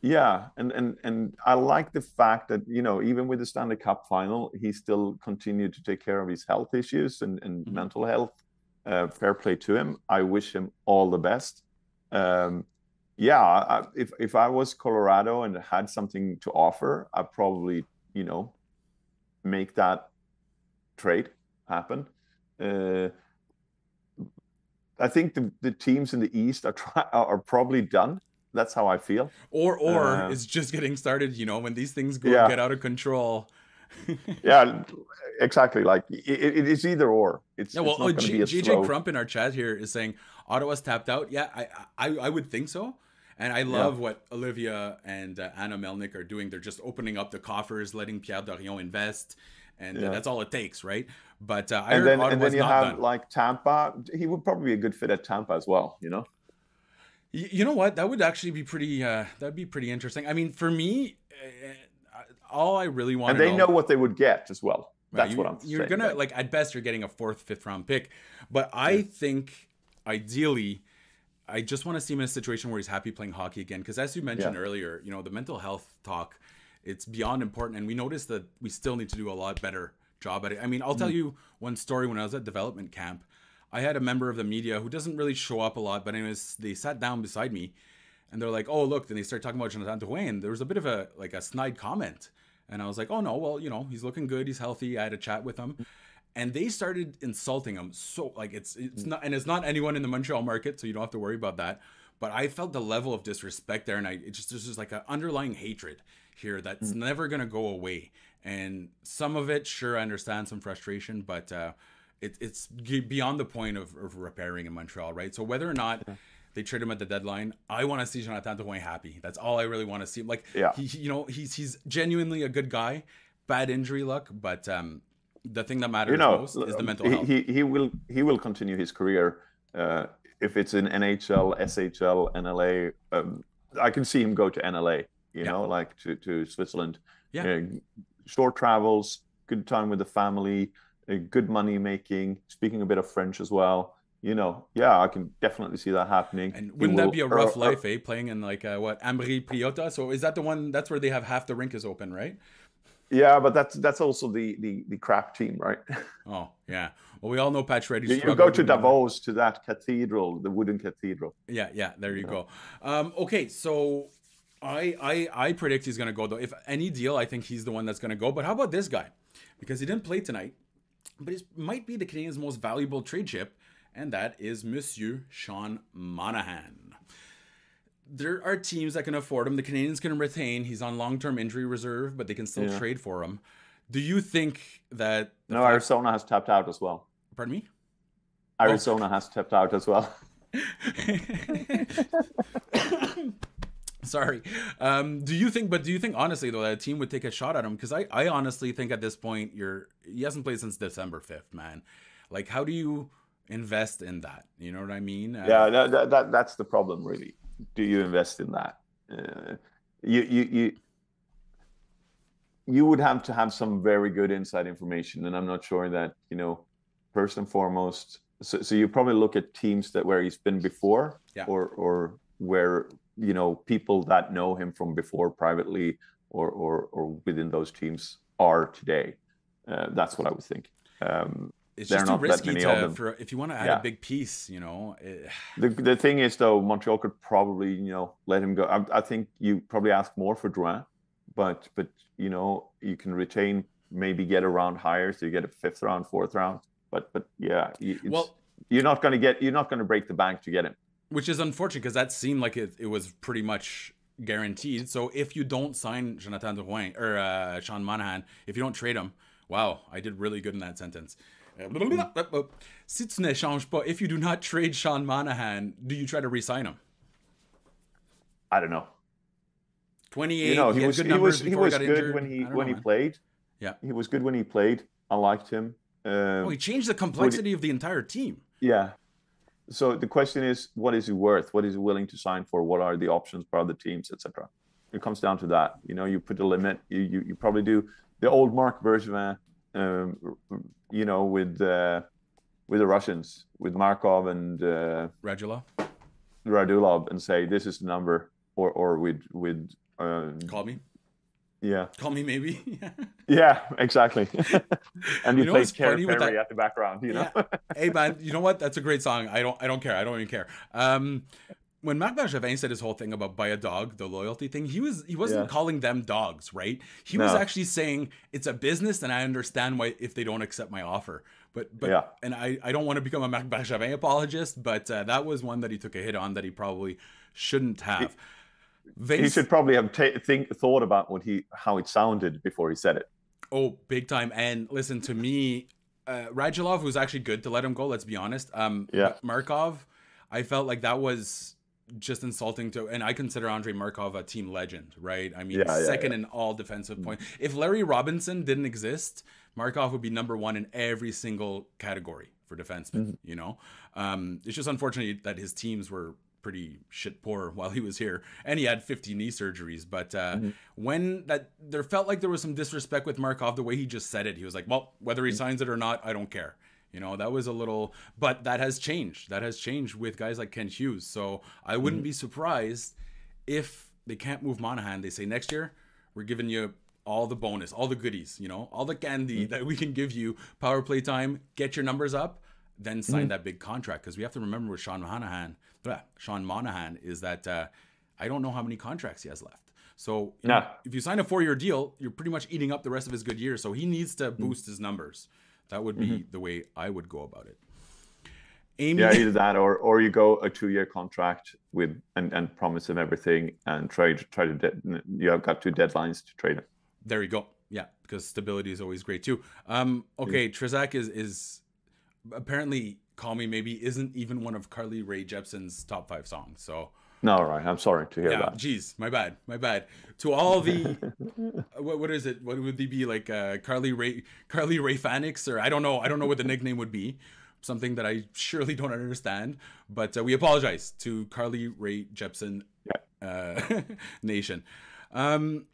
Yeah, and and and I like the fact that you know even with the Stanley Cup final, he still continued to take care of his health issues and, and Mhm. mental health. Uh, fair play to him. I wish him all the best. Um, yeah, I, if if I was Colorado and had something to offer, I'd probably you know make that trade happen. Uh, I think the, the teams in the East are try, are probably done. That's how I feel. Or or Uh, it's just getting started, you know, when these things go Yeah. get out of control. <laughs> Yeah, exactly. Like it, it is either or. It's, Yeah, well, it's not oh, G- be a GJ slow. Crump in our chat here is saying Ottawa's tapped out. Yeah, I I, I would think so. And I love what Olivia and uh, Anna Melnyk are doing. They're just opening up the coffers, letting Pierre Dorion invest, and uh, that's all it takes, right? But uh, I and heard then and then you have done. like Tampa. He would probably be a good fit at Tampa as well. You know. You know what? That would actually be pretty. Uh, that'd be pretty interesting. I mean, for me, uh, all I really want And they know what they would get as well. Right, That's you, what I'm You're saying. gonna like- like at best you're getting a fourth, fifth round pick, but I think ideally, I just want to see him in a situation where he's happy playing hockey again. Because as you mentioned Yeah. earlier, you know, the mental health talk, it's beyond important, and we noticed that we still need to do a lot better job at it. I mean, I'll tell you one story. When I was at development camp, I had a member of the media who doesn't really show up a lot, but anyways, they sat down beside me, and they're like, "Oh, look!" Then they start talking about Jonathan Drouin. and There was a bit of a like a snide comment, and I was like, "Oh no, well, you know, he's looking good, he's healthy." I had a chat with him, and they started insulting him. So like it's it's not, and it's not anyone in the Montreal market, so you don't have to worry about that. But I felt the level of disrespect there, and I it just there's just like an underlying hatred here that's never gonna go away. And some of it, sure, I understand some frustration, but uh, it, it's beyond the point of, of repairing in Montreal, right? So whether or not they trade him at the deadline, I want to see Jonathan Drouin happy. That's all I really want to see. Like, Yeah. he, you know, he's he's genuinely a good guy. Bad injury luck, but um, the thing that matters you know, most is the mental he, health. he he will he will continue his career uh, if it's in NHL, SHL, NLA. Um, I can see him go to NLA. You Yeah. know, like to to Switzerland. Yeah. Uh, short travels, good time with the family, good money making, speaking a bit of French as well. You know, yeah, I can definitely see that happening. and wouldn't will that be a rough life, eh? Playing in like uh, what Ambrì-Piotta. So is that the one? That's where they have half the rink is open, right? Yeah, but that's that's also the the the crap team, right? <laughs> Oh yeah. Well, we all know Patch Reddy. You, you go to. Davos to that cathedral, the wooden cathedral. Yeah, yeah. There you go. Um, okay, so I I I predict he's gonna go though. If any deal, I think he's the one that's gonna go. But how about this guy? Because he didn't play tonight, but it might be the Canadiens' most valuable trade chip, and that is Monsieur Sean Monahan. There are teams that can afford him. The Canadiens can retain. He's on long-term injury reserve, but they can still Yeah. trade for him. Do you think that? No, fact- Arizona has tapped out as well. Pardon me. Arizona has tapped out as well. <laughs> <laughs> <laughs> <laughs> Sorry. Um, do you think? But do you think honestly though that a team would take a shot at him? Because I, I honestly think at this point you're he hasn't played since December fifth, man. Like, how do you invest in that? You know what I mean? Uh, Yeah, that, that, that that's the problem, really. Do you invest in that? Uh, you you you you would have to have some very good inside information, and I'm not sure that you know. First and foremost, so, so you probably look at teams that where he's been before, Yeah. or or where you know people that know him from before privately, or or or within those teams are today. Uh, that's what I would think. Um, it's just too risky to for if you want to add Yeah. a big piece. You know, eh, The the thing is though, Montreal could probably you know let him go. I, I think you probably ask more for Drouin, but but you know you can retain maybe get a round higher, so you get a fifth round, fourth round. But but yeah, it's, well, you're not going to get you're not going to break the bank to get him. Which is unfortunate because that seemed like it, it was pretty much guaranteed. So if you don't sign Jonathan Drouin or uh, Sean Monahan, if you don't trade him, wow, I did really good in that sentence. Si tu n'échanges pas, if you do not trade Sean Monahan, do you try to re-sign him? I don't know. 28, You know, he, he was good he was he was got good when he when know, he man. played. Yeah. he was good when he played. I liked him. Um, Oh, he changed the complexity of the entire team. Yeah. So the question is, what is he worth? What is he willing to sign for? What are the options for other teams, etc. It comes down to that. You know, you put a limit. You you, you probably do the old Marc Bergevin, um, you know, with uh, with the Russians, with Markov and uh, Radulov, Radulov, and say this is the number, or or with with uh, call me. Yeah Call me maybe. <laughs> yeah exactly. <laughs> and you, You know play what's Carey funny with Perry at the background. You know. Yeah. hey man, you know what? That's a great song. I don't I don't care. I don't even care. Um when Marc Bergevin said his whole thing about buy a dog, the loyalty thing, he was he wasn't Yeah. calling them dogs, right? He was actually saying it's a business and I understand why if they don't accept my offer. But but Yeah. and I, I don't want to become a Marc Bergevin apologist, but uh, that was one that he took a hit on that he probably shouldn't have. he Vince, should probably have ta think thought about what he how it sounded before he said it. Oh, big time. And listen to me, uh, Radulov was actually good to let him go. Let's be honest. Um, Yeah. Markov, I felt like that was just insulting to, and I consider Andre Markov a team legend, right? I mean, Yeah, yeah, second yeah. in all defensive points. If Larry Robinson didn't exist, Markov would be number one in every single category for defensemen. Mm-hmm. You know, um, it's just unfortunate that his teams were pretty shit poor <laughs> while he was here, and he had 50 knee surgeries. But uh, Mm-hmm. when that there felt like there was some disrespect with Markov, the way he just said it, he was like, "Well, whether he Mm-hmm. signs it or not, I don't care." You know, that was a little, but that has changed. That has changed with guys like Kent Hughes. So I wouldn't mm-hmm. be surprised if they can't move Monahan. They say next year we're giving you all the bonus, all the goodies, you know, all the candy mm-hmm. that we can give you. Power play time, get your numbers up, then sign mm-hmm. that big contract. Because we have to remember with Sean Monahan, Sean Monahan is that uh, I don't know how many contracts he has left. So know, if you sign a four-year deal, you're pretty much eating up the rest of his good years. So he needs to mm-hmm. boost his numbers. That would be mm-hmm. the way I would go about it. Amy, yeah, either that or or you go a two-year contract with and, and promise him everything and try try to de- you have got two deadlines to trade him. There you go. Yeah, because stability is always great too. Um, okay, yeah. Trzak is is apparently "Call Me Maybe" isn't even one of Carly Rae Jepsen's top five songs. So no, right. I'm sorry to hear yeah, that. Geez, my bad, my bad. To all the, <laughs> what, what is it? What would they be like? Uh, Carly Rae, Carly Rae Fanix, or I don't know. I don't know what the nickname would be. Something that I surely don't understand. But uh, we apologize to Carly Rae Jepsen yeah. uh, <laughs> Nation. Um,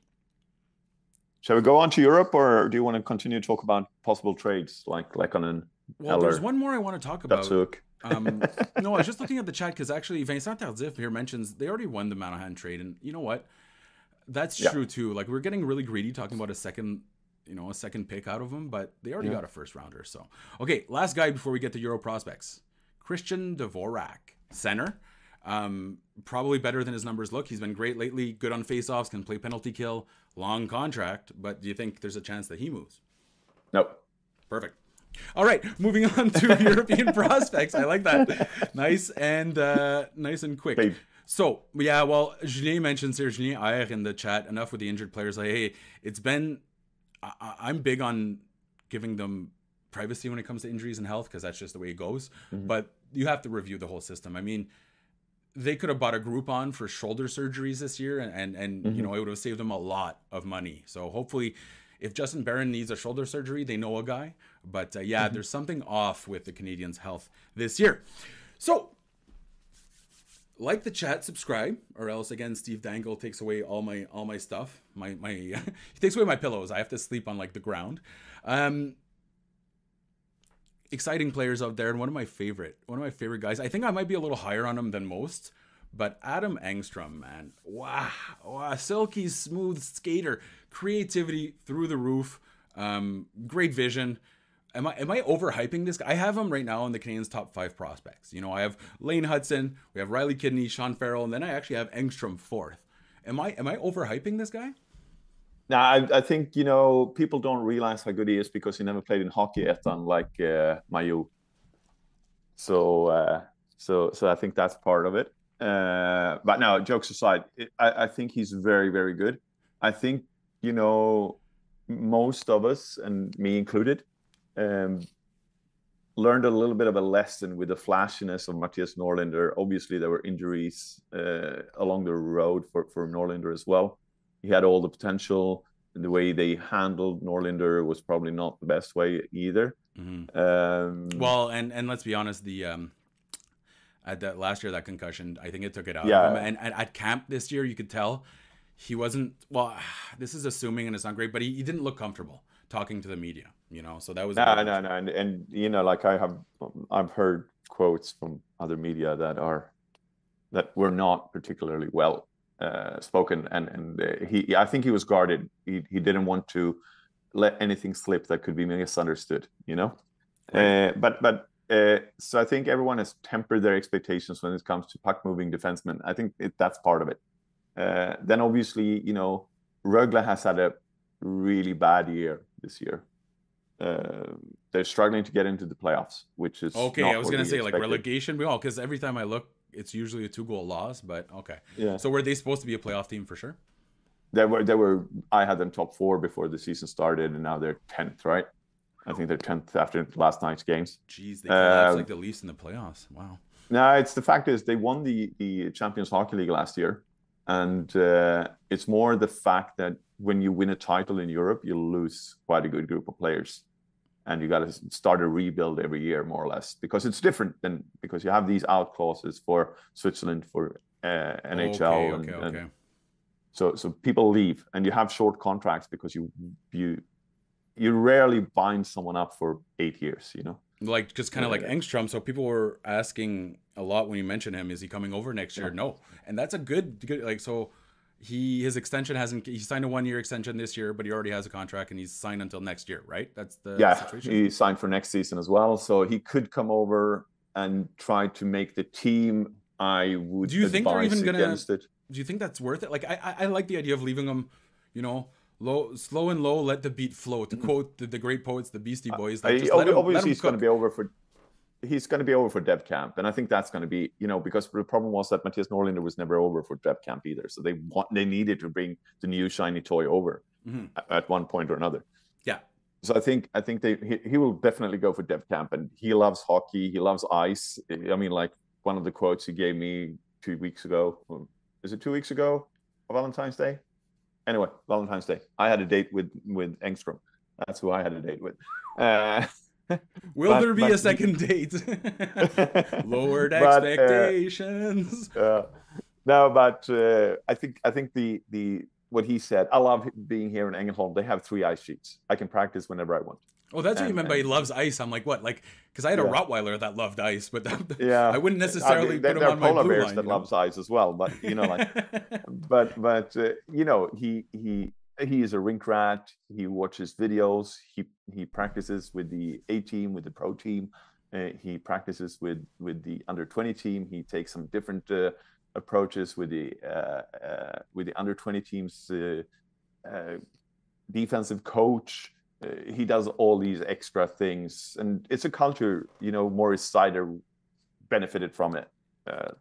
Shall we go on to Europe, or do you want to continue to talk about possible trades, like like on an? Well, Eller, there's one more I want to talk about. Um, <laughs> no, I was just looking at the chat because actually Vincent Tardif here mentions they already won the Monahan trade, and you know what? That's yeah. true too. Like we're getting really greedy talking about a second, you know, a second pick out of them, but they already yeah. got a first rounder. So okay, last guy before we get to Euro prospects, Christian Dvorak, center. Um, probably better than his numbers look. He's been great lately. Good on faceoffs, can play penalty kill. Long contract, but do you think there's a chance that he moves? Nope. Perfect. All right, moving on to <laughs> European prospects. I like that. Nice and uh, nice and quick. Babe. So yeah, well, Julien mentions here, Julien Ayer in the chat. Enough with the injured players. Like, hey, it's been. I, am big on giving them privacy when it comes to injuries and health because that's just the way it goes. Mm-hmm. But you have to review the whole system. I mean, they could have bought a Groupon for shoulder surgeries this year, and and, and mm-hmm. you know it would have saved them a lot of money. So hopefully, if Justin Barron needs a shoulder surgery, they know a guy. But uh, yeah, mm-hmm. there's something off with the Canadiens' health this year. So, like the chat, subscribe, or else again, Steve Dangle takes away all my all my stuff. My my <laughs> he takes away my pillows. I have to sleep on like the ground. Um, exciting players out there, and one of my favorite, one of my favorite guys. I think I might be a little higher on him than most. But Adam Engstrom, man, wow, wow, silky smooth skater, creativity through the roof, um, great vision am I am I overhyping this? I have him right now in the Canadiens' top five prospects. You know, I have Lane Hutson, we have Riley Kidney, Sean Farrell, and then I actually have Engstrom fourth. Am I am I overhyping this guy? Now, I, I, think you know people don't realize how good he is because he never played in hockey yet, unlike uh, Mailloux. So, uh, so, so I think that's part of it. Uh, but now, jokes aside, it, I, I think he's very, very good. I think you know most of us, and me included, um, learned a little bit of a lesson with the flashiness of Mattias Norlinder. Obviously, there were injuries uh, along the road for, for Norlinder as well. He had all the potential. The way they handled Norlinder was probably not the best way either. Mm-hmm. Um, well, and and let's be honest, the um, at that last year that concussion, I think it took it out. Yeah. And, and, at camp this year, you could tell he wasn't. Well, <sighs> this is assuming, and it's not great, but he, he didn't look comfortable talking to the media you know? So that was no no no. And, and you know like i have i've heard quotes from other media that are that were not particularly well uh, spoken. And and uh, he i think he was guarded. He, he didn't want to let anything slip that could be misunderstood you know? Right. uh, but but uh, so i think everyone has tempered their expectations when it comes to puck moving defensemen. I think it, that's part of it uh, then obviously you know Rögle has had a really bad year this year uh, they're struggling to get into the playoffs, which is okay. I was gonna say expected. like relegation, we all because every time I look, it's usually a two goal loss. But okay, yeah. So were they supposed to be a playoff team for sure? They were. They were. I had them top four before the season started, and now they're tenth, right? I think they're tenth after last night's games. Jeez, they collapsed like the least in the playoffs. Wow. No, it's the fact is they won the the Champions Hockey League last year, and uh, it's more the fact that when you win a title in Europe, you lose quite a good group of players and you got to start a rebuild every year more or less because it's different than because you have these out clauses for Switzerland for uh, NHL okay, and, okay, okay. and, so so people leave and you have short contracts because you you you rarely bind someone up for eight years you know like just kind of like Engstrom. So people were asking a lot when you mention him, is he coming over next year? No, and that's a good good like so. He his extension hasn't he signed a one year extension this year, but he already has a contract and he's signed until next year, right? That's the yeah. situation. He signed for next season as well, so he could come over and try to make the team. I would. Do you think they're even gonna- against it. Do you think that's worth it? Like I I, like the idea of leaving him, you know. Low, slow and low, let the beat flow. To mm-hmm. quote the, the great poets, the Beastie uh, Boys, like, I- just let him- let obviously, him he's going to be over for. He's going to be over for Dev Camp, and I think that's going to be, you know, because the problem was that Mattias Norlinder was never over for Dev Camp either. So they want, they needed to bring the new shiny toy over Mhm. at one point or another. Yeah. So I think I think they he, he will definitely go for Dev Camp, and he loves hockey. He loves ice. I mean, like one of the quotes he gave me two weeks ago. Is it two weeks ago? Valentine's Day. Anyway, Valentine's Day. I had a date with with Engstrom. That's who I had a date with. Uh, <laughs> <laughs> Will but- there be a second date? <laughs> Lowered <laughs> But, uh, expectations. uh, no, but uh, I think I think the the what he said. I love being here in Ängelholm. They have three ice sheets. I can practice whenever I want. oh, that's what you and- meant by he loves ice. I'm like, what? Like, because I had a Yeah. Rottweiler that loved ice, but that, Yeah, I wouldn't necessarily there, put him there are on my polar bears that you know? loves ice as well. But you know, like but but uh, you know he he he is a rink rat. He watches videos. He he practices with the a team with the pro team. Uh, he practices with with the under 20 team. He takes some different uh, approaches with the uh, uh, with the under 20 teams uh, uh, defensive coach. He does all these extra things. And it's a culture you know Moritz Seider benefited from it.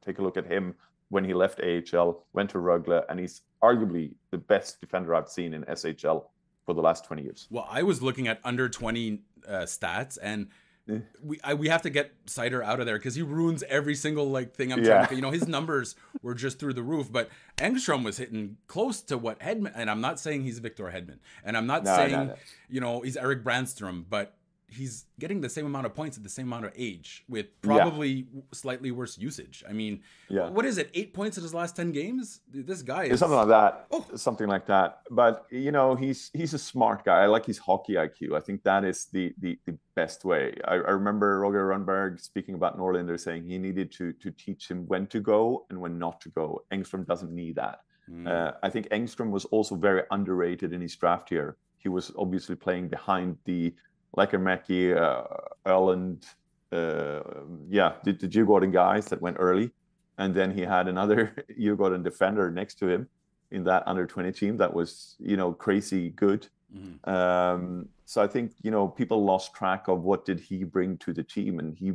Take a look at him when he left AHL, went to Rögle, and he's arguably the best defender I've seen in SHL for the last 20 years. Well, I was looking at under 20 uh, stats, and Yeah. we I, we have to get Seider out of there because he ruins every single like thing I'm Yeah. trying to. You know, his numbers were just through the roof, but Engstrom was hitting close to what Hedman. And I'm not saying he's Victor Hedman, and I'm not No, no, saying no. you know he's Erik Brännström, but he's getting the same amount of points at the same amount of age with Yeah. probably slightly worse usage. I mean, Yeah. what is it? Eight points in his last ten games. This guy is something like that. Oh. Something like that. But you know, he's he's a smart guy. I like his hockey IQ. I think that is the the, the best way. I, I remember Roger Rönnberg speaking about Norlinder saying he needed to to teach him when to go and when not to go. Engstrom doesn't need that. Mm. Uh, I think Engstrom was also very underrated in his draft here. He was obviously playing behind the Lekkerimäki, uh, Erland, uh, yeah, the, the Djurgården guys that went early. And then he had another <laughs> Djurgården defender next to him in that under 20 team that was, you know, crazy good. Mhm. Um, so I think, you know, people lost track of what did he bring to the team, and he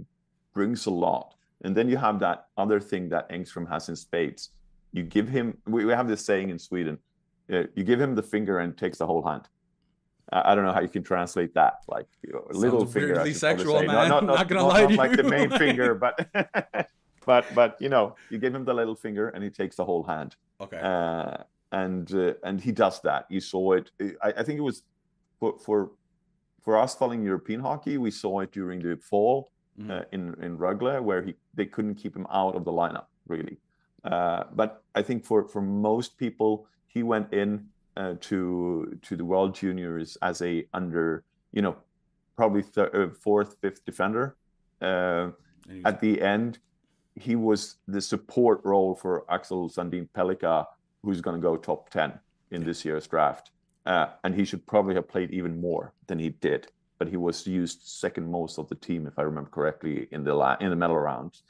brings a lot. And then you have that other thing that Engstrom has in spades. You give him, we, we have this saying in Sweden, uh, you give him the finger and takes the whole hand. I don't know how you can translate that. Like you know, little finger. Weirdly sexual, man. Not, not, <laughs> Not gonna not- lie not to like the main <laughs> finger, but <laughs> but but you know, you give him the little finger and he takes the whole hand. Okay. Uh, and uh, and he does that. You saw it. I, I think it was for for for us following European hockey. We saw it during the fall Mhm. uh, in in Rögle, where he they couldn't keep him out of the lineup really. Uh, but I think for for most people, he went in uh, to to the World Juniors as a under you know probably uh, fourth fifth defender. Uh, And he was- at the end, he was the support role for Axel Sandin Pellikka, who's going to go top 10 in this year's draft. Uh, and he should probably have played even more than he did. But he was used second most of the team, if I remember correctly, in the la- in the medal rounds.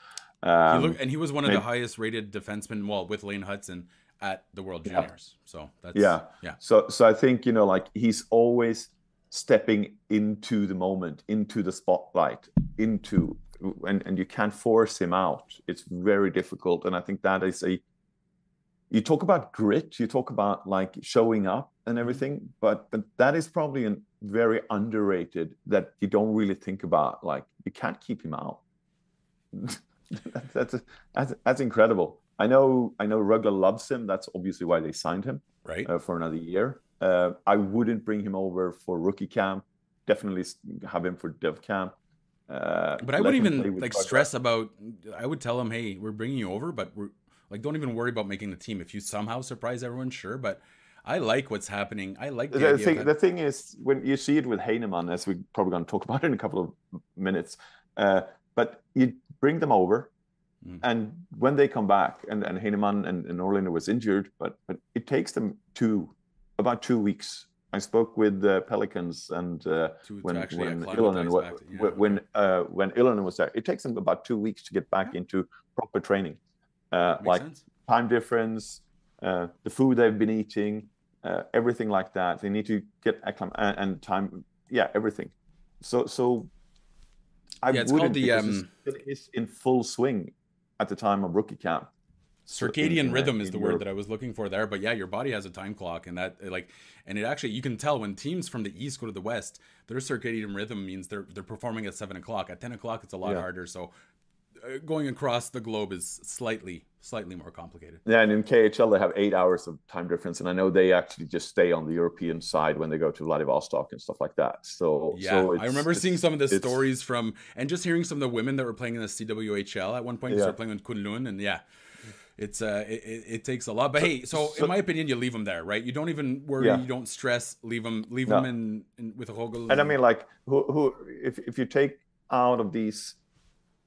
he Um, looked, and he was one of the highest rated defensemen, well, with Lane Hutson at the World Yeah. Juniors. So that's Yeah. yeah. So so I think you know like he's always stepping into the moment, into the spotlight, into and and you can't force him out. It's very difficult, and I think that is a. You talk about grit, you talk about like showing up and mm-hmm. everything, but but that is probably a very underrated that you don't really think about. Like you can't keep him out. <laughs> that's, that's that's incredible. I know I know Rögle loves him. That's obviously why they signed him Right. uh, for another year. Uh, I wouldn't bring him over for rookie camp. Definitely have him for dev camp. Uh, but I wouldn't even like stress about. I would tell him, hey, we're bringing you over, but we're like, don't even worry about making the team. If you somehow surprise everyone, sure. But I like what's happening. I like the, the thing. that- The thing is, when you see it with Heineman, as we're probably going to talk <laughs> about in a couple of minutes, uh, but you bring them over, Mm. and when they come back, and and Heineman and, and Norlinder was injured, but but it takes them two about two weeks. I spoke with the Pelicans and uh, to, when to when Ylönen, wa- back yeah, when uh, when Ylönen was there, it takes them about two weeks to get back Yeah. into proper training, uh, like sense. time difference, uh, the food they've been eating, uh, everything like that. They need to get acclim- and, and time, yeah, everything. So so I Yeah, it's wouldn't the, um, it is in full swing at the time of rookie camp. Circadian rhythm is the word that I was looking for there. But yeah, your body has a time clock, and that like, and it actually you can tell when teams from the east go to the west, their circadian rhythm means they're they're performing at seven o'clock. At ten o'clock, it's a lot Yeah. harder. So going across the globe is slightly slightly more complicated. Yeah, and in KHL they have eight hours of time difference, and I know they actually just stay on the European side when they go to Vladivostok and stuff like that. So Yeah, so I remember seeing some of the stories from and just hearing some of the women that were playing in the CWHL at one point. Yeah. They started playing with Kunlun, and yeah, it's uh, it, it, takes a lot. But hey, so, so- in my opinion, you leave them there, right? You don't even worry, Yeah. you don't stress, leave them, leave No. them in, in with Rögle. And I mean, like, who, who, if if you take out of these,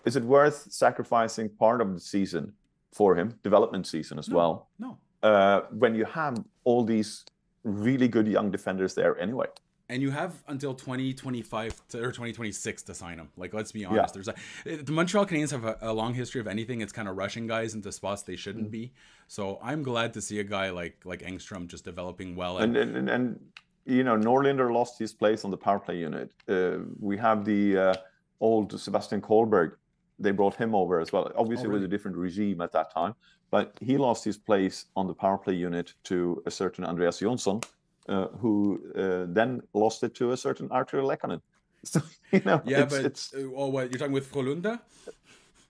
is it worth sacrificing part of the season for him, development season as No. well, no. uh, when you have all these really good young defenders there anyway? And you have until 2025 to, or 2026 to sign them. Like, let's be honest. There's a, the Montreal Canadiens have a, a long history of anything. It's kind of rushing guys into spots they shouldn't Mm. be. So I'm glad to see a guy like like Engstrom just developing well. And and, and, and you know, Norlinder lost his place on the power play unit. Uh, we have the uh, old Sebastian Collberg. They brought him over as well. Obviously, Oh, it was a different regime at that time, but he lost his place on the power play unit to a certain Andreas Johnsson, uh, who uh, then lost it to a certain Arthur Lehkonen. <laughs> So you know, yeah, it's, but it's oh, what you're talking with Frolunda?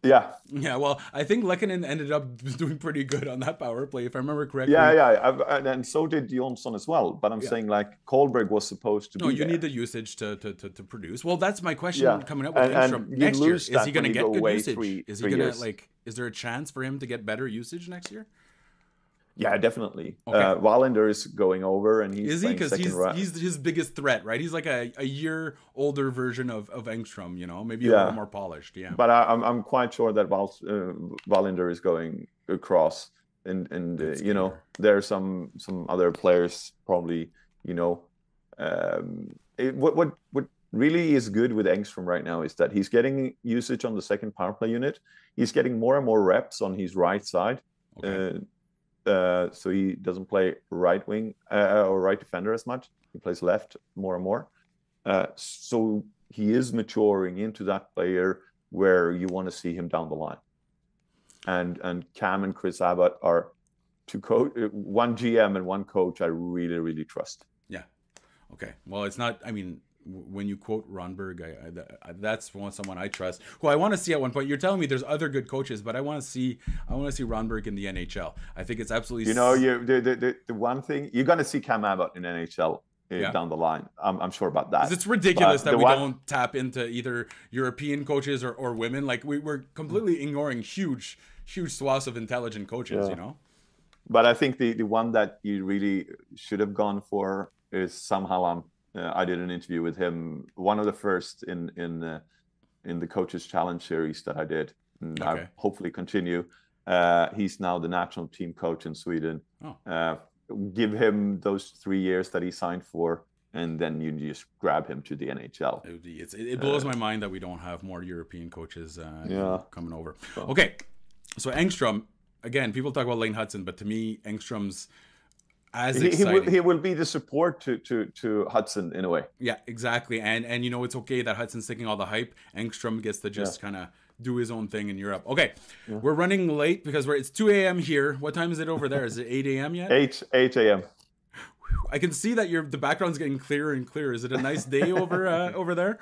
Yeah, Yeah, well, I think Lehkonen ended up <laughs> doing pretty good on that power play, if I remember correctly. yeah, yeah, I've, and, so did Johnsson as well. But I'm Yeah. saying like Collberg was supposed to No, you there. need the usage to, to, to, to produce. Well, that's my question Yeah, coming up with and- and next year. Is he going to get go good usage? three- is he going to like? Is there a chance for him to get better usage next year? Yeah, definitely. Okay. Uh, Wallinder is going over, and he's Is he? Because he's round. he's his biggest threat, right? He's like a, a year older version of, of Engstrom, you know, maybe a little more polished. Yeah. But I, I'm I'm quite sure that Val, uh, Wallinder is going across, and and uh, you know there are some some other players probably you know, um, it, what what what really is good with Engstrom right now is that he's getting usage on the second power play unit. He's getting more and more reps on his right side. okay. Uh, uh, so he doesn't play right wing uh, or right defender as much. He plays left more and more. Uh, so he is maturing into that player where you want to see him down the line. And and Cam and Chris Abbott are two coach, one GM and one coach. I really really trust. Yeah. Okay. Well, it's not. I mean, when you quote Rönnberg, I, I, th- that's one someone I trust. Who I want to see at one point. You're telling me there's other good coaches, but I want to see. I want to see Rönnberg in the NHL. I think it's absolutely. You know, you the the, the, one thing you're gonna see Cam Abbott in NHL uh, Yeah. down the line. I'm, I'm sure about that. it's ridiculous But that we one- don't tap into either European coaches or, or women. Like we, we're completely ignoring huge, huge swaths of intelligent coaches. Yeah. You know. But I think the, the one that you really should have gone for is Sam Hallam. Uh, I did an interview with him, one of the first in in uh, in the Coaches Challenge series that I did. And Okay. I hopefully continue. Uh, he's now the national team coach in Sweden. Oh. Uh, give him those three years that he signed for, and then you just grab him to the NHL. It, would be- it's, it, blows my mind that we don't have more European coaches Uh, Yeah. coming over. So- Okay, so Engstrom again. People talk about Lane Hutson, but to me, Engstrom's as He, he, will, he will be the support to, to, to Hutson in a way. Yeah, exactly. And and you know it's okay that Hutson's taking all the hype. Engstrom gets to just kind of do his own thing in Europe. Okay, we're running late because we're it's 2 a.m. here. What time is it over there? Is it 8 a.m. yet? 8 8 a.m. I can see that your the background's getting clearer and clearer. Is it a nice day over uh, <laughs> over there?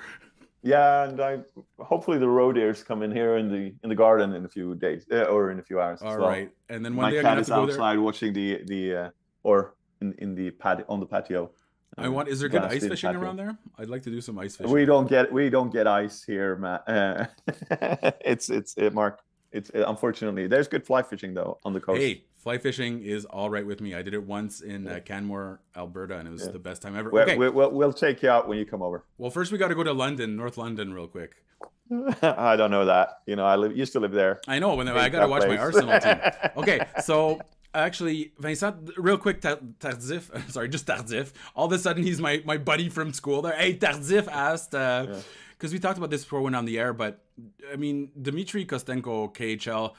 Yeah, and I hopefully the road ears come in here in the in the garden in a few days uh, or in a few hours. All right, and then one My day I'm gonna have to go there. outside watching the the uh, or in in the patio on the patio. I want. Is there good ice fishing patio. around there? I'd like to do some ice fishing. We don't get we don't get ice here, Matt. Uh, <laughs> it's it's it, Mark. It's uh, unfortunately there's good fly fishing though on the coast. Hey, Fly fishing is all right with me. I did it once in uh, Canmore, Alberta, and it was yeah. the best time ever. We'll, okay, we'll, we'll take you out when you come over. Well, first we got to go to London, North London, real quick. <laughs> I don't know that. You know, I live, used to live there. I know. When I got to watch place. my Arsenal team. <laughs> Okay, so actually, Vincent, real quick, Tardif. <laughs> Sorry, just Tardif. All of a sudden, he's my my buddy from school. There. Hey, Tardif asked. Uh, yeah because we talked about this before when on the air, but I mean, Dmitry Kostenko, KHL,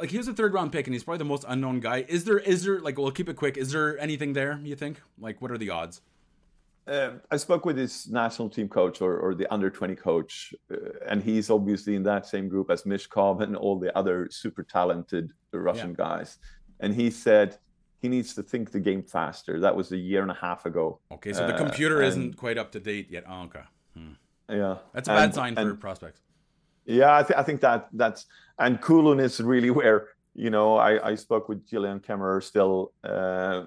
like he was a third round pick and he's probably the most unknown guy. Is there, is there, like, we'll keep it quick. Is there anything there, you think? Like, what are the odds? Uh, I spoke with his national team coach or, or the under 20 coach, uh, and he's obviously in that same group as Michkov and all the other super talented Russian yeah. guys. And he said he needs to think the game faster. That was a year and a half ago. Okay, so the computer uh, isn't quite up to date yet. Oh, okay. Hmm. Yeah, that's a bad and, sign for and, prospects. Yeah, I, th- I think that that's and Kunlun is really where you know I, I spoke with Gillian Kemmerer still uh,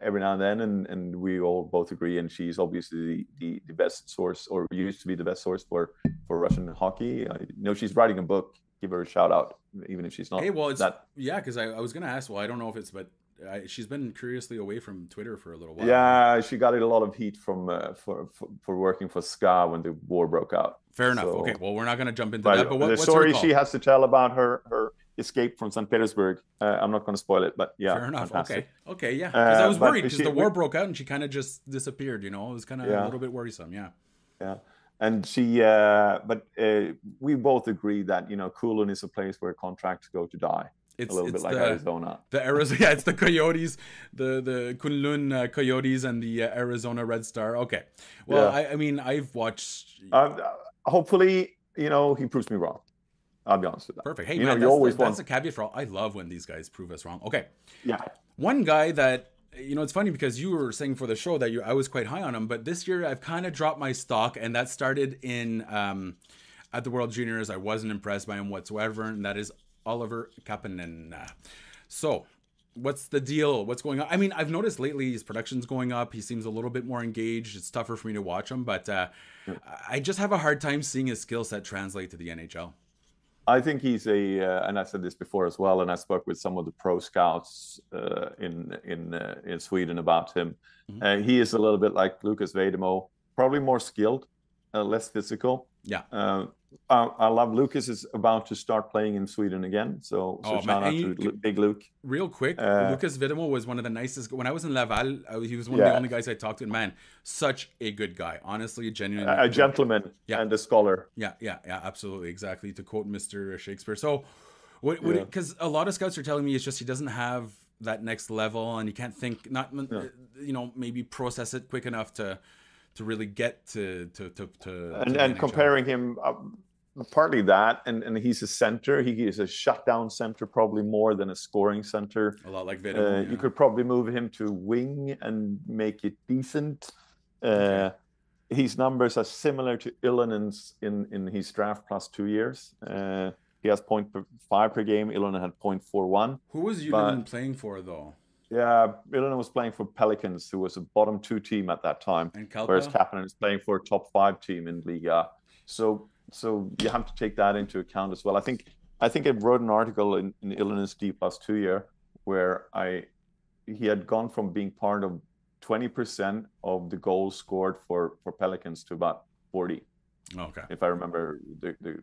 every now and then, and, and we all both agree, and she's obviously the, the, the best source or used to be the best source for for Russian hockey. I know she's writing a book. Give her a shout out, even if she's not. Hey, well, it's that. Yeah, because I, I was gonna ask. Well, I don't know if it's, but I, she's been curiously away from Twitter for a little while. Yeah, she got a lot of heat from uh, for, for, for working for SKA when the war broke out. Fair enough. So, okay, well, we're not going to jump into but that. But what, the story she has to tell about her her escape from St. Petersburg. Uh, I'm not going to spoil it, but yeah, fair enough. Fantastic. Okay, okay, yeah. Because uh, I was worried because the war broke out and she kind of just disappeared. You know, it was kind of yeah. a little bit worrisome. Yeah. Yeah. And she, uh, but uh, we both agree that you know, Kunlun is a place where contracts go to die. It's a little it's bit like the, Arizona. The Arizona, <laughs> yeah, it's the Coyotes, the the Kunlun uh, Coyotes and the uh, Arizona Red Star. Okay, well, yeah. I, I, mean, I've watched. Uh, hopefully, you know, he proves me wrong. I'll be honest with that. Perfect. Hey, you man, know, you always the, want... that's a caveat for all. I love when these guys prove us wrong. Okay. Yeah. One guy that you know, it's funny because you were saying for the show that you I was quite high on him, but this year I've kind of dropped my stock, and that started in um, at the World Juniors. I wasn't impressed by him whatsoever, and that is Oliver Kapanen. So, what's the deal? What's going on? I mean, I've noticed lately his production's going up. He seems a little bit more engaged. It's tougher for me to watch him, but uh, I just have a hard time seeing his skill set translate to the NHL. I think he's a, uh, and I said this before as well, and I spoke with some of the pro scouts uh, in in uh, in Sweden about him. Mm-hmm. Uh, he is a little bit like Lukas Vejdemo, probably more skilled, uh, less physical. Yeah. Uh, I, love Lukas is about to start playing in Sweden again. So, so oh, shout out to Big Luke. Real quick, uh, Lukas Vejdemo was one of the nicest. When I was in Laval, he was one yeah. of the only guys I talked to. Man, such a good guy. Honestly, genuinely. A, a gentleman yeah. and a scholar. Yeah, yeah, yeah, absolutely. Exactly. To quote Mr. Shakespeare. So, what, because yeah. a lot of scouts are telling me it's just he doesn't have that next level and he can't think, not, yeah. you know, maybe process it quick enough to to really get to to to, to and, to and comparing him uh, partly that and and he's a center. He is a shutdown center probably more than a scoring center. A lot like Venom, uh, yeah. you could probably move him to wing and make it decent. Uh, okay. his numbers are similar to Ylönen's in in his draft plus two years. Uh, he has 0.5 per game. Ylönen had 0.41 who was Ylönen playing for though yeah, Ylönen was playing for Pelicans, who was a bottom two team at that time, whereas Kapanen is playing for a top five team in Liga. So, so you have to take that into account as well. I think I think I wrote an article in, in Ylönen's D plus two year where I he had gone from being part of 20% of the goals scored for for Pelicans to about 40. Okay. If I remember the the,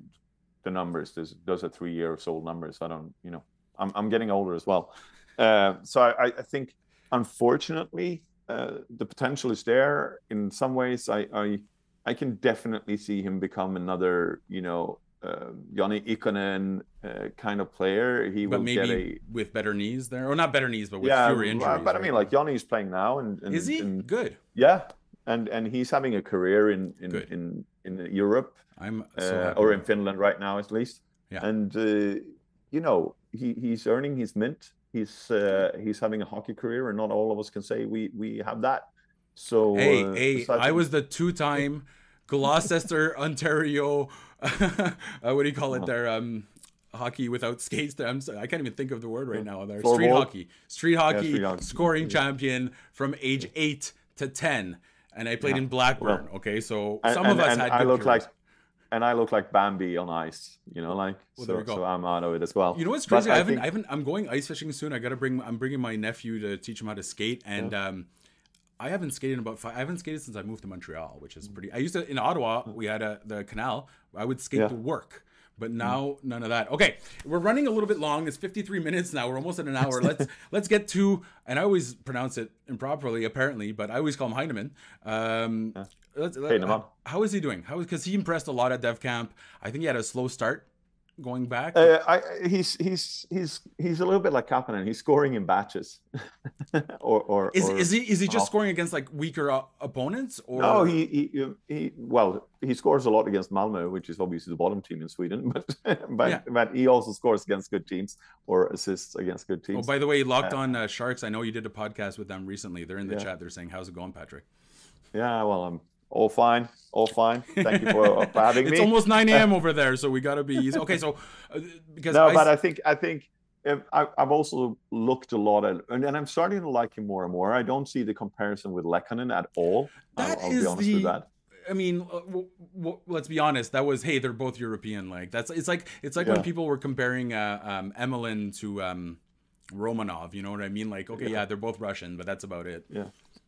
the numbers, There's, those are three years old numbers. I don't, you know, I'm I'm getting older as well. Uh, so I, I, think, unfortunately, uh, the potential is there. In some ways, I, I, I can definitely see him become another, you know, uh, Ikonen uh, kind of player. He but will maybe get a with better knees there, or not better knees, but with yeah, fewer injuries. But right? I mean, like Joni's playing now, and, and is he and, good? Yeah, and and he's having a career in in in, in Europe. I'm so uh, or in Finland right now, at least. Yeah, and uh, you know he he's earning his mint he's uh, he's having a hockey career, and not all of us can say we we have that. So hey, uh, hey, I was the two-time Gloucester, <laughs> Ontario. <laughs> uh, what do you call it there? Um, hockey without skates. I'm sorry, I can't even think of the word right now. There, street hockey, street hockey, yeah, street hockey. scoring yeah. champion from age eight to ten, and I played yeah. in Blackburn. Well, okay, so some and, of us had. I look careers. like and I look like Bambi on ice. You know, like Well, so, so I'm out of it as well. You know what's crazy? I, I haven't, think- I haven't. I'm going ice fishing soon. I gotta bring. I'm bringing my nephew to teach him how to skate, and um, I haven't skated in about five. I haven't skated since I moved to Montreal, which is pretty. I used to in Ottawa. We had a the canal. I would skate Yeah. to work. But now none of that. Okay, we're running a little bit long. It's 53 minutes now. We're almost at an hour. Let's <laughs> let's get to. And I always pronounce it improperly, apparently, but I always call him Heineman. Um, let's, let- Heineman. how is he doing? How because he impressed a lot at Dev Camp. I think he had a slow start going back. Uh, I, he's he's he's he's a little bit like Kapanen. He's scoring in batches, <laughs> or or Is, or, is he is he just off. scoring against like weaker uh, opponents or No, he, he he well he scores a lot against Malmo, which is obviously the bottom team in Sweden, <laughs> but but Yeah. but he also scores against good teams or assists against good teams. Oh, by the way, locked on uh, Sharks. I know you did a podcast with them recently. They're in the Yeah. chat. They're saying, "How's it going, Patrick?" yeah, well, I'm all fine, all fine. Thank you for, for having <laughs> It's me. It's almost 9 <laughs> a.m. over there, so we gotta be easy. Okay, so uh, because no, I but I think I think um, I, I've also looked a lot at, and, and I'm starting to like him more and more. I don't see the comparison with Lehkonen at all. That I'll, I'll is be honest the- with that. I mean, uh, let's be honest. That was hey, they're both European. Like that's it's like it's like when people were comparing uh, um, Emelin to um, Romanov. You know what I mean? Like okay, yeah, they're both Russian, but that's about it. Yeah,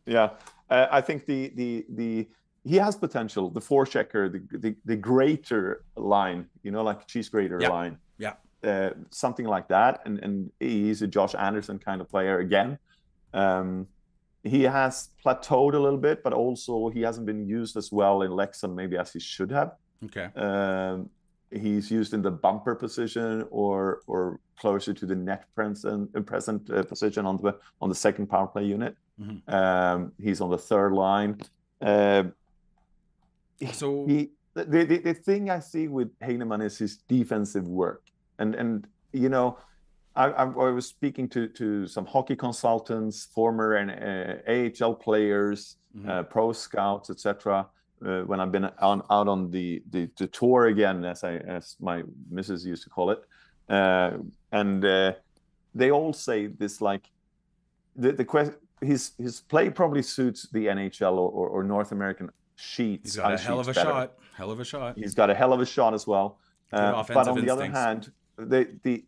yeah. Uh, I think the the the he has potential. The forechecker, the the, the greater line, you know, like cheese grater Yeah. line, Yeah. uh, something like that. And and he's a Josh Anderson kind of player again. Um, he has plateaued a little bit, but also he hasn't been used as well in Leksand maybe as he should have. Okay. Um, he's used in the bumper position or or closer to the net present uh, present uh, position on the on the second power play unit. Mhm. Um, he's on the third line. Uh, So he the, the the thing I see with Heineman is his defensive work, and and you know. I, I I was speaking to, to some hockey consultants, former and uh, AHL players, Mhm. uh, pro scouts, etc. Uh, when I've been on out on the, the the tour again, as I as my missus used to call it, uh, and uh, they all say this like the the question his his play probably suits the NHL or, or, or North American sheets. he's got a hell of a better. shot. Hell of a shot. He's got a hell of a shot as well. Uh, but on the other hand, the the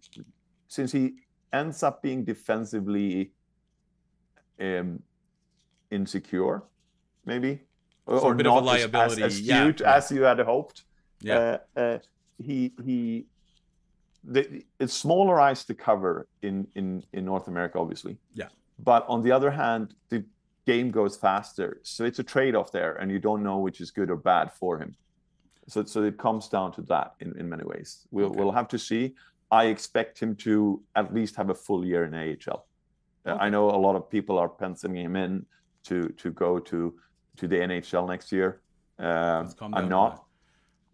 since he ends up being defensively um, insecure, maybe or, So a or bit of a not as- liability, as, yeah, astute yeah. as you had hoped. Yeah. Uh, uh, he he. The, it's smaller ice to cover in, in, in North America, obviously. Yeah. But on the other hand, the game goes faster, so it's a trade-off there, and you don't know which is good or bad for him. So, so it comes down to that in, in many ways. We'll, Okay. we'll have to see. I expect him to at least have a full year in AHL. Uh, Okay. I know a lot of people are penciling him in to to go to to the NHL next year. Uh, Let's calm down I'm not.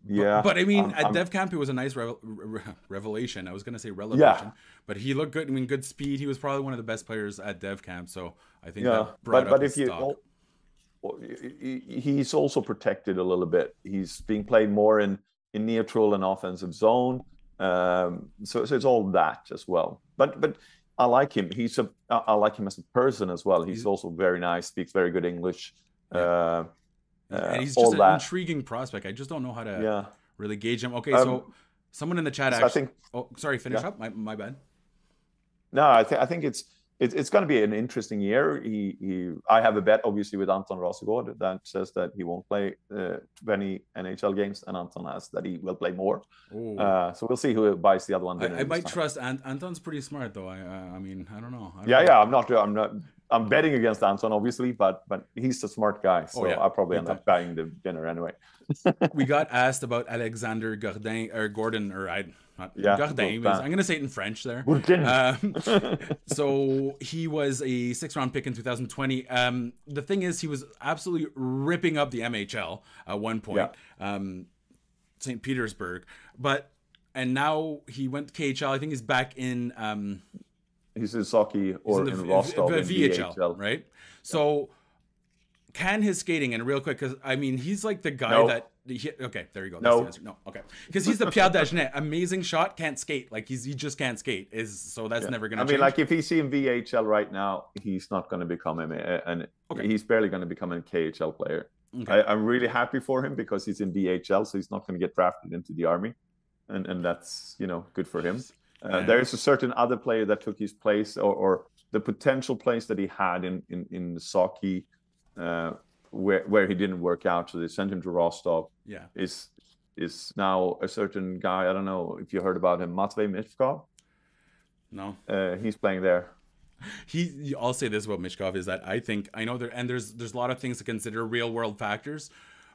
Yeah, But I mean, I'm- at I'm- Dev Camp, it was a nice revel- re- revelation. I was going to say revelation, but he looked good. I mean, good speed. He was probably one of the best players at Dev Camp. So I think yeah, but but if you, well, well, he- he- he's also protected a little bit. He's being played more in in neutral and offensive zone. Um, so so it's all that as well. But but I like him. He's a, I like him as a person as well. He's He's- also very nice. Speaks very good English. Uh, uh, and he's just an that. intriguing prospect. I just don't know how to yeah. really gauge him. Okay, Um, so someone in the chat So I actually. think oh, sorry. Finish Yeah. up. My my bad. No, I think I think it's it's, it's going to be an interesting year. He, he I have a bet obviously with Anton Rosegård that says that he won't play uh, 20 NHL games, and Anton has that he will play more. Oh. Uh, so we'll see who buys the other one. I, I might time. trust Ant- Anton's pretty smart though. I uh, I mean I don't know. I don't Yeah, know. yeah. I'm not. I'm not. I'm betting against Anton, obviously, but but he's a smart guy, so Oh, yeah. I'll probably end up buying the dinner anyway. <laughs> we got asked about Alexander Gordin or Gordon or I not Yeah, Gordin. Gordin. I'm gonna say it in French there. Um, <laughs> so he was a six round pick in 2020. Um, the thing is, he was absolutely ripping up the MHL at one point, um, St. Petersburg. But and now he went to KHL. I think he's back in um, He's in Sochi or in in, the V- Rostov in VHL, VHL. right? So can his skating and real quick because I mean he's like the guy No. that he, okay there you go that's No. the answer no okay because he's the Pierre <laughs> Dagenais amazing shot can't skate like he's he just can't skate is so that's Yeah. never gonna I change mean, like if he's in VHL right now, he's not going to become eh, eh, an. Okay. He's barely going to become a KHL player. Okay. I, am really happy for him because he's in DHL, so he's not going to get drafted into the army, and and that's you know good for him. Uh, there is a certain other player that took his place, or, or the potential place that he had in in in the Sochi, uh, where where he didn't work out, so they sent him to Rostov. Yeah, is is now a certain guy. I don't know if you heard about him, Matvey Michkov. No, uh, he's playing there. He, I'll say this about Michkov is that I think I know there, and there's there's a lot of things to consider, real world factors,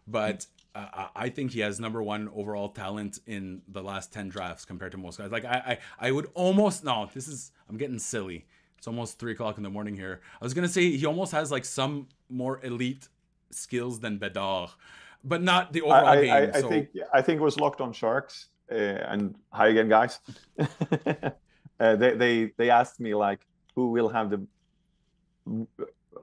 but uh, I think he has number one overall talent in the last ten drafts compared to most guys. Like I, I, I would almost no, this is I'm getting silly. It's almost three o'clock in the morning here. I was gonna say he almost has like some more elite skills than Bedard, but not the overall I, game. I, I so. think I think it was locked on sharks. Uh, and hi again, guys. <laughs> uh, they they they asked me like who will have the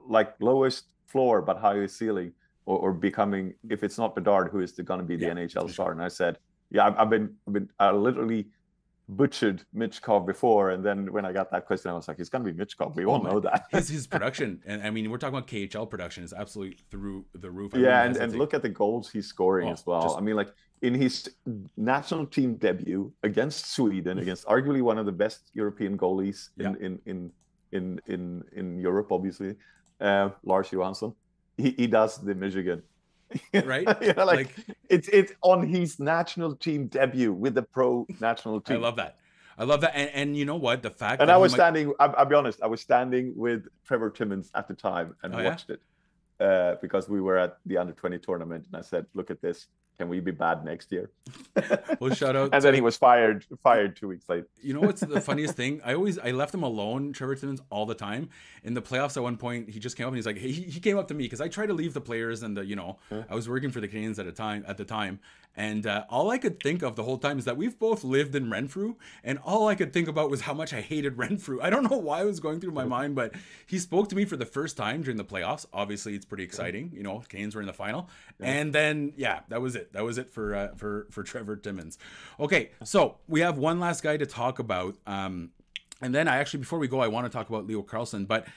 like lowest floor but highest ceiling, or, or becoming if it's not Bedard, who is going to be the yeah, NHL star? And I said, yeah, I've, I've been I've been I literally butchered Michkov before, and then when I got that question, I was like, "It's gonna be Michkov. We all oh, know that." his his <laughs> production, and I mean, we're talking about KHL production, is absolutely through the roof. I yeah, and, and look at the goals he's scoring oh, as well. Just... I mean, like in his national team debut against Sweden, against arguably one of the best European goalies in yeah. in, in in in in Europe, obviously, uh, Lars Johansson, he, he does the Michigan right? <laughs> you know, like, like, it's it's on his national team debut with the pro national team. I love that. I love that. And, and you know what? The fact and I was standing. I'll, I'll, be honest. I was standing with Trevor Timmins at the time and oh, watched yeah? it uh, because we were at the under twenty tournament, and I said, "Look at this." Can we be bad next year? <laughs> well, shout out. <laughs> and to... then he was fired. Fired two weeks later. you know what's the <laughs> funniest thing? I always I left him alone, Trevor Timmins, all the time. In the playoffs, at one point, he just came up and he's like, he, he came up to me because I try to leave the players and the you know yeah. I was working for the Canadiens at a time at the time, and uh, all I could think of the whole time is that we've both lived in Renfrew, and all I could think about was how much I hated Renfrew. I don't know why it was going through my mind, but he spoke to me for the first time during the playoffs. Obviously, it's pretty exciting. You know, Canes were in the final, yeah. and then yeah, that was it. That was it for uh, for for Trevor Timmins. Okay, so we have one last guy to talk about, um, and then I actually before we go, I want to talk about Leo Carlsson, but.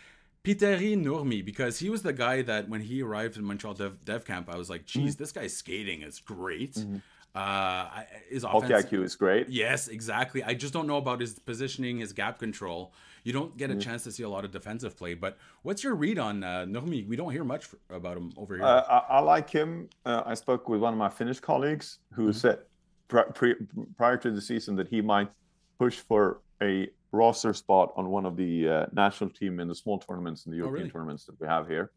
Petteri Nurmi, because he was the guy that when he arrived in Montreal Dev, Dev Camp, I was like, geez, mm-hmm. this guy's skating is great. Mm-hmm. Uh, his offense, hockey IQ is great. Yes, exactly. I just don't know about his positioning, his gap control. You don't get a chance to see a lot of defensive play. But what's your read on uh, Nurmi? We don't hear much for, about him over here. Uh, I, I, like him. Uh, I spoke with one of my Finnish colleagues who mm-hmm. said pri- pri- prior to the season that he might push for a roster spot on one of the uh, national team in the small tournaments and the European oh, really? tournaments that we have here.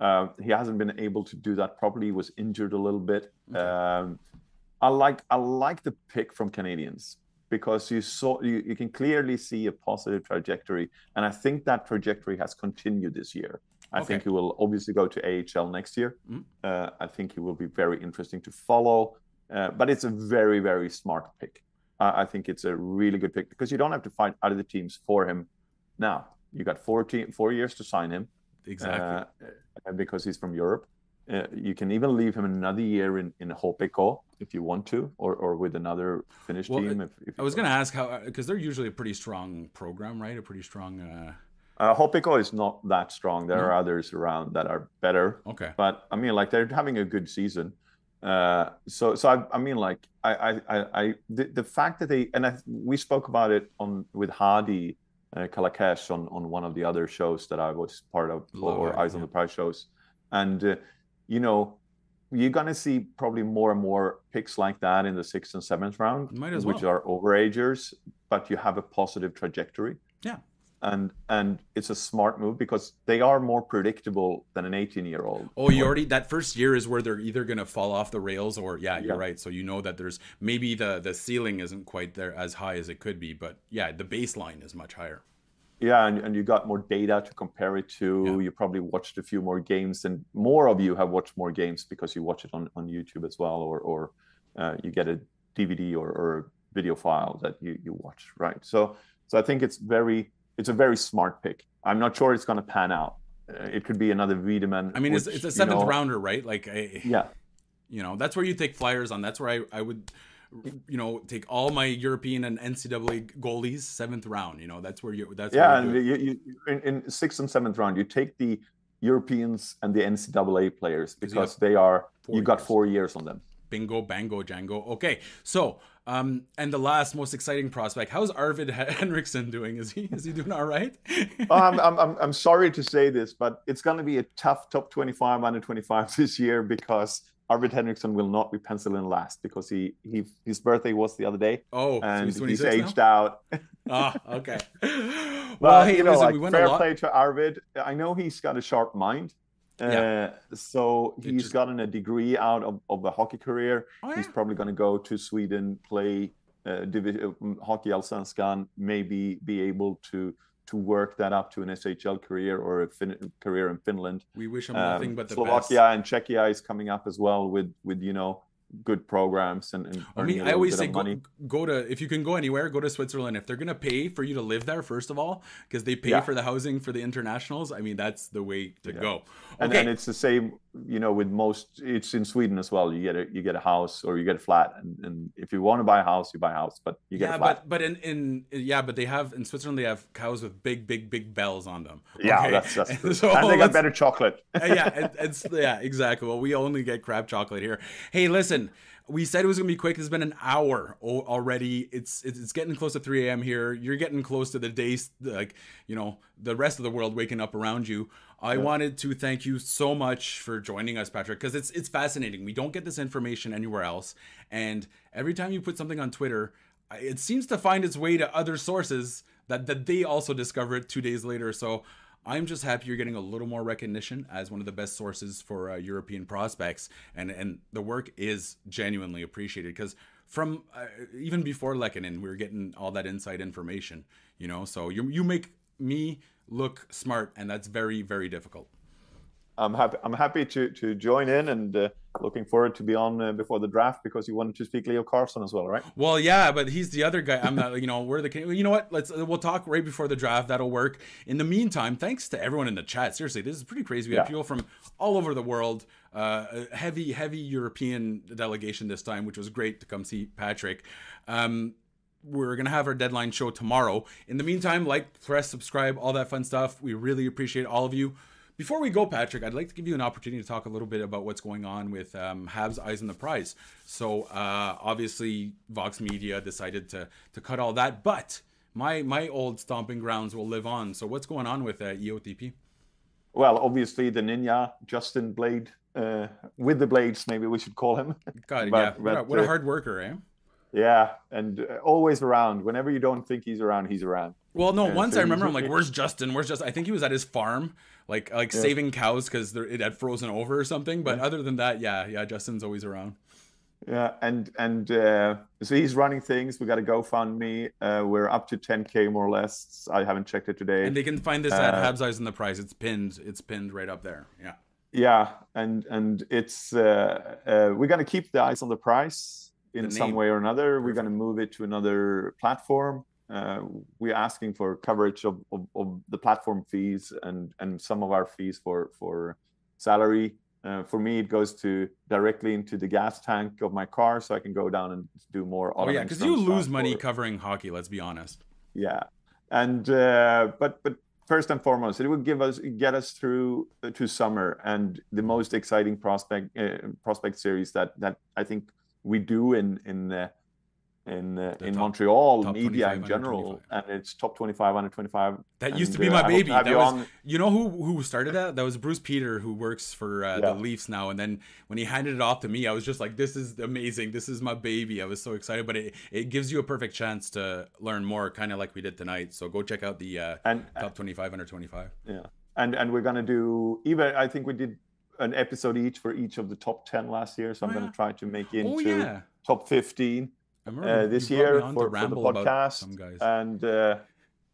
Uh, he hasn't been able to do that properly. He was injured a little bit. Okay. Um, I like I like the pick from Canadiens because you saw you, you can clearly see a positive trajectory, and I think that trajectory has continued this year. I okay. think he will obviously go to AHL next year. Mm. Uh, I think he will be very interesting to follow, uh, but it's a very very smart pick. I think it's a really good pick because you don't have to find other teams for him now. You got four, four years to sign him. Exactly. Uh, because he's from Europe. Uh, you can even leave him another year in, in HPK if you want to, or, or with another Finnish well, team. If, if I was going to ask how, because they're usually a pretty strong program, right? A pretty strong. Uh... Uh, is not that strong. There mm-hmm. are others around that are better. Okay. But I mean, like they're having a good season. Uh, so, so I, I mean, like, I, I, I, the, the fact that they, and I, we spoke about it on with Hadi uh, Kalakeche on on one of the other shows that I was part of, Love or, Eyes yeah. on the Prize shows, and uh, you know, you're gonna see probably more and more picks like that in the sixth and seventh round, which well. are overagers, but you have a positive trajectory. Yeah and and it's a smart move because they are more predictable than an 18 year old oh you already that first year is where they're either going to fall off the rails or yeah you're yeah. right so you know that there's maybe the the ceiling isn't quite there as high as it could be but yeah the baseline is much higher yeah and, and you got more data to compare it to yeah. you probably watched a few more games and more of you have watched more games because you watch it on, on youtube as well or or uh, you get a dvd or, or video file that you, you watch right so so i think it's very it's a very smart pick. I'm not sure it's going to pan out. Uh, it could be another Wiedemann. I mean, which, it's, it's, a seventh you know, rounder, right? Like, yeah, you know, that's where you take flyers on. That's where I, I would, you know, take all my European and NCAA goalies seventh round. You know, that's where you. That's yeah, and you, you, in, in sixth and seventh round, you take the Europeans and the NCAA players because they are you got four years on them. Bingo, bango, Django. Okay, so um, and the last most exciting prospect. How's Arvid Henrikson doing? Is he is he doing all right? <laughs> Oh, I'm, I'm, I'm, I'm sorry to say this, but it's going to be a tough top 25 under 25 this year because Arvid Henrikson will not be penciled in last because he, he his birthday was the other day. Oh, and so he's, he's aged now? out. Ah, <laughs> okay. Well, Well, hey, you know, listen, like we fair play to Arvid. I know he's got a sharp mind. Yeah. Uh, so he's just- gotten a degree out of, of a hockey career. Oh, He's probably going to go to Sweden, play uh, divi- uh, hockey Allsvenskan, maybe be able to to work that up to an SHL career or a fin- career in Finland. We wish him Um, nothing but the Slovakia best. and Czechia is coming up as well with with you know good programs and, and I mean, I always say go, go to if you can go anywhere, go to Switzerland. If they're gonna pay for you to live there, first of all, because they pay Yeah. for the housing for the internationals. I mean, that's the way to Yeah. go. And, Okay, and it's the same, you know, with most. It's in Sweden as well. You get a you get a house or you get a flat, and, and if you want to buy a house, you buy a house, but you get yeah, a flat. but but in in yeah, but they have in Switzerland they have cows with big big big bells on them. yeah, that's that's <laughs> true. So and they got better chocolate. <laughs> Yeah, it's yeah, exactly. Well, we only get crab chocolate here. Hey, listen, we said it was gonna be quick. It's been an hour already. It's it's it's getting close to 3 a.m. here. You're getting close to the days, like you know, the rest of the world waking up around you. I wanted to thank you so much for joining us, Patrick, because it's it's fascinating. We don't get this information anywhere else, and every time you put something on Twitter, it seems to find its way to other sources that that they also discover it two days later. So. I'm just happy you're getting a little more recognition as one of the best sources for uh, European prospects, and and the work is genuinely appreciated because from uh, even before Lehkonen, we were getting all that inside information, you know. So you you make me look smart, and that's very very difficult. I'm happy. I'm happy to to join in and uh, looking forward to be on uh, before the draft because you wanted to speak Leo Carlsson as well, right? Well, yeah, but he's the other guy. I'm not, you know, we're the. You know what? Let's we'll talk right before the draft. That'll work. In the meantime, thanks to everyone in the chat. Seriously, this is pretty crazy. We have people from all over the world. Uh, a heavy, heavy European delegation this time, which was great to come see Patrick. Um, we're gonna have our deadline show tomorrow. In the meantime, like, press, subscribe, all that fun stuff. We really appreciate all of you. Before we go, Patrick, I'd like to give you an opportunity to talk a little bit about what's going on with um, Habs Eyes on the Prize. So uh, obviously, Vox Media decided to to cut all that, but my my old stomping grounds will live on. So what's going on with uh, EOTP? Well, obviously the Ninja Justin Blade uh, with the blades, maybe we should call him. <laughs> God, But- yeah, what, a, but, what a uh, hard worker, eh? yeah, and uh, always around. Whenever you don't think he's around, he's around. Well, no. Once so I remember, I'm like, <laughs> "Where's Justin? Where's Justin?" I think he was at his farm, like like saving cows because it had frozen over or something. But other than that, yeah, yeah, Justin's always around. Yeah, and and uh, so he's running things. We got a GoFundMe. Uh, we're up to 10k more or less. I haven't checked it today. And they can find this at Uh, Habs Eyes on the Prize. It's pinned. It's pinned right up there. Yeah. yeah, and and it's uh, uh, we're gonna keep the eyes on the price in The some way or another. We're gonna move it to another platform. Uh, we're asking for coverage of, of, of the platform fees and and some of our fees for for salary. Uh, for me, it goes to directly into the gas tank of my car, so I can go down and do more. Oh yeah, because you lose money or- covering hockey. Let's be honest. yeah and uh, but but first and foremost it would give us get us through uh, to summer and the most exciting prospect uh, prospect series that that i think we do in in uh, in uh, in top- Montreal top media in general and it's top 25 under 25 That used to be uh, my baby. That you was you know who who started that? That was Bruce Peter, who works for uh, the Leafs now. And then when he handed it off to me, I was just like, "This is amazing. This is my baby." I was so excited. But it it gives you a perfect chance to learn more, kind of like we did tonight. So go check out the uh, and top twenty five under twenty five. yeah and and we're gonna do even i think we did an episode each for each of the top 10 last year so i'm Oh, gonna try to make into Oh yeah, top 15 I remember uh, this year for, for the podcast. And uh,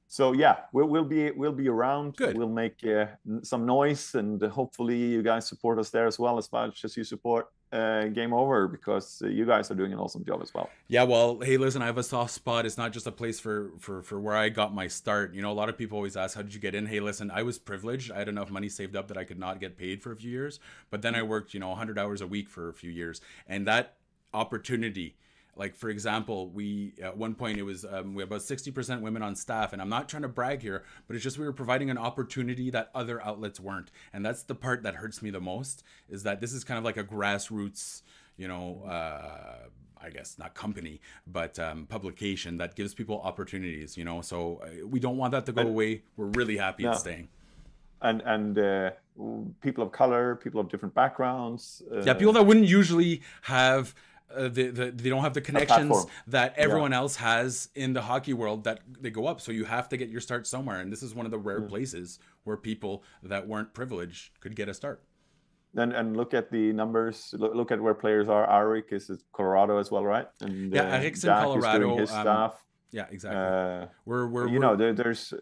so yeah, we'll, we'll be we'll be around. Good. We'll make uh, some noise, and hopefully you guys support us there as well as much as you support uh, Game Over because uh, you guys are doing an awesome job as well. Yeah, well, hey, listen, I have a soft spot. It's not just a place for for for where I got my start. You know, a lot of people always ask, "How did you get in?" Hey, listen, I was privileged. I had enough money saved up that I could not get paid for a few years, but then I worked, you know, 100 hours a week for a few years, and that opportunity like for example, we at one point it was um, we had about sixty percent women on staff, and I'm not trying to brag here, but it's just we were providing an opportunity that other outlets weren't, and that's the part that hurts me the most is that this is kind of like a grassroots, you know. Uh, I guess not company, but um, publication that gives people opportunities. You know, so uh, we don't want that to go away. We're really happy it's staying. and and uh, people of color, people of different backgrounds. Uh, Yeah, people that wouldn't usually have. Uh, the, the, they don't have the connections that everyone else has in the hockey world that they go up so you have to get your start somewhere and this is one of the rare Mm. places where people that weren't privileged could get a start and and look at the numbers. Look, look at where players are. Arik is Colorado as well, right? And Yeah, uh, Arik's in Jack Colorado, his um, stuff. yeah exactly Uh, we're we're, you we're- know, there, there's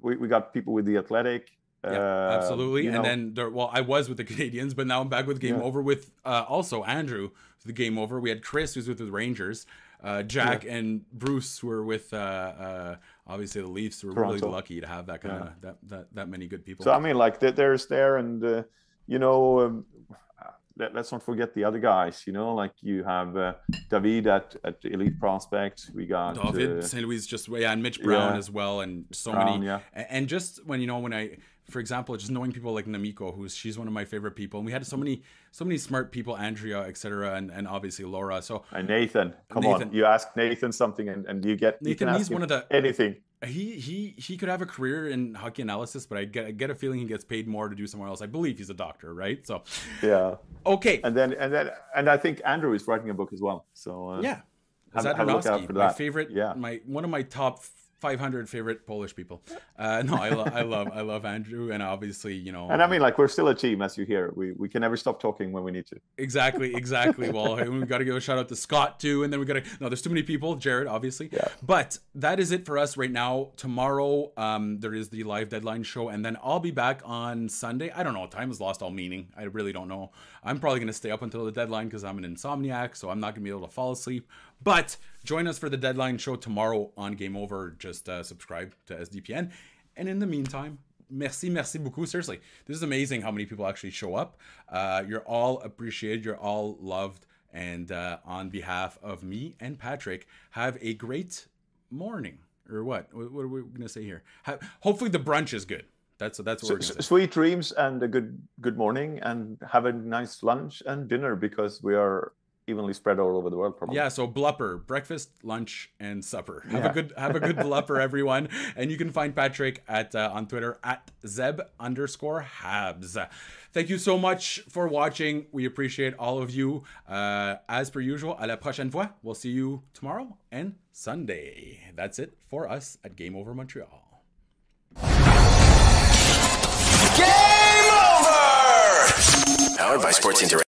we, we got people with the athletic. Yeah, uh, absolutely. you And know, then there, well, I was with the <laughs> Canadiens, but now I'm back with Game Yeah. Over with uh, also Andrew, the Game Over. We had Chris, who's with the Rangers, uh, Jack and Bruce, were with uh, uh, obviously the Leafs. We're really lucky to have that kind of that, that that many good people. So I mean, like there's there, and uh, you know, um, let, us not forget the other guys. You know, like you have uh, David at, at Elite Prospect. We got David uh, St. Louis just yeah, and Mitch Brown yeah. as well, and so Brown, many. yeah. And just when you know when I, for example, just knowing people like Namiko, who's she's one of my favorite people, and we had so many so many smart people, Andrea, etc., and and obviously Laura. So and Nathan. Come Nathan. on, you ask Nathan something, and, and you get you Nathan, ask he's one of the- anything. he he he could have a career in hockey analysis, but I get I get a feeling he gets paid more to do somewhere else. I believe he's a doctor, right? So Yeah, okay, and then and then and I think Andrew is writing a book as well. So uh, yeah, have- a look out for my favorite, Yeah. my one of my top 500 favorite Polish people. Uh, no, I, lo- I love I love Andrew, and obviously you know And I mean, like we're still a team, as you hear. We we can never stop talking when we need to. Exactly, <laughs> exactly. Well, we got to give a shout out to Scott too, and then we got to. No, there's too many people. Jared, obviously. Yeah. But that is it for us right now. Tomorrow, um, there is the live deadline show, and then I'll be back on Sunday. I don't know. Time has lost all meaning. I really don't know. I'm probably gonna stay up until the deadline because I'm an insomniac, so I'm not gonna be able to fall asleep. But join us for the deadline show tomorrow on Game Over. Just uh, subscribe to SDPN, and in the meantime, merci, merci beaucoup. Seriously, this is amazing how many people actually show up. Uh, you're all appreciated. You're all loved. And uh, on behalf of me and Patrick, have a great morning. Or what? What are we gonna say here? Ha- hopefully the brunch is good. That's that's what we're S- gonna sweet dreams and a good good morning, and have a nice lunch and dinner because we are evenly spread all over the world. Probably. Yeah, so blupper, breakfast, lunch, and supper. Have a good have a good <laughs> blupper, everyone. And you can find Patrick at uh, on Twitter at Zeb underscore Habs. Thank you so much for watching. We appreciate all of you. Uh, as per usual, à la prochaine fois. We'll see you tomorrow and Sunday. That's it for us at Game Over Montreal. Game over! Powered by Sports Interact.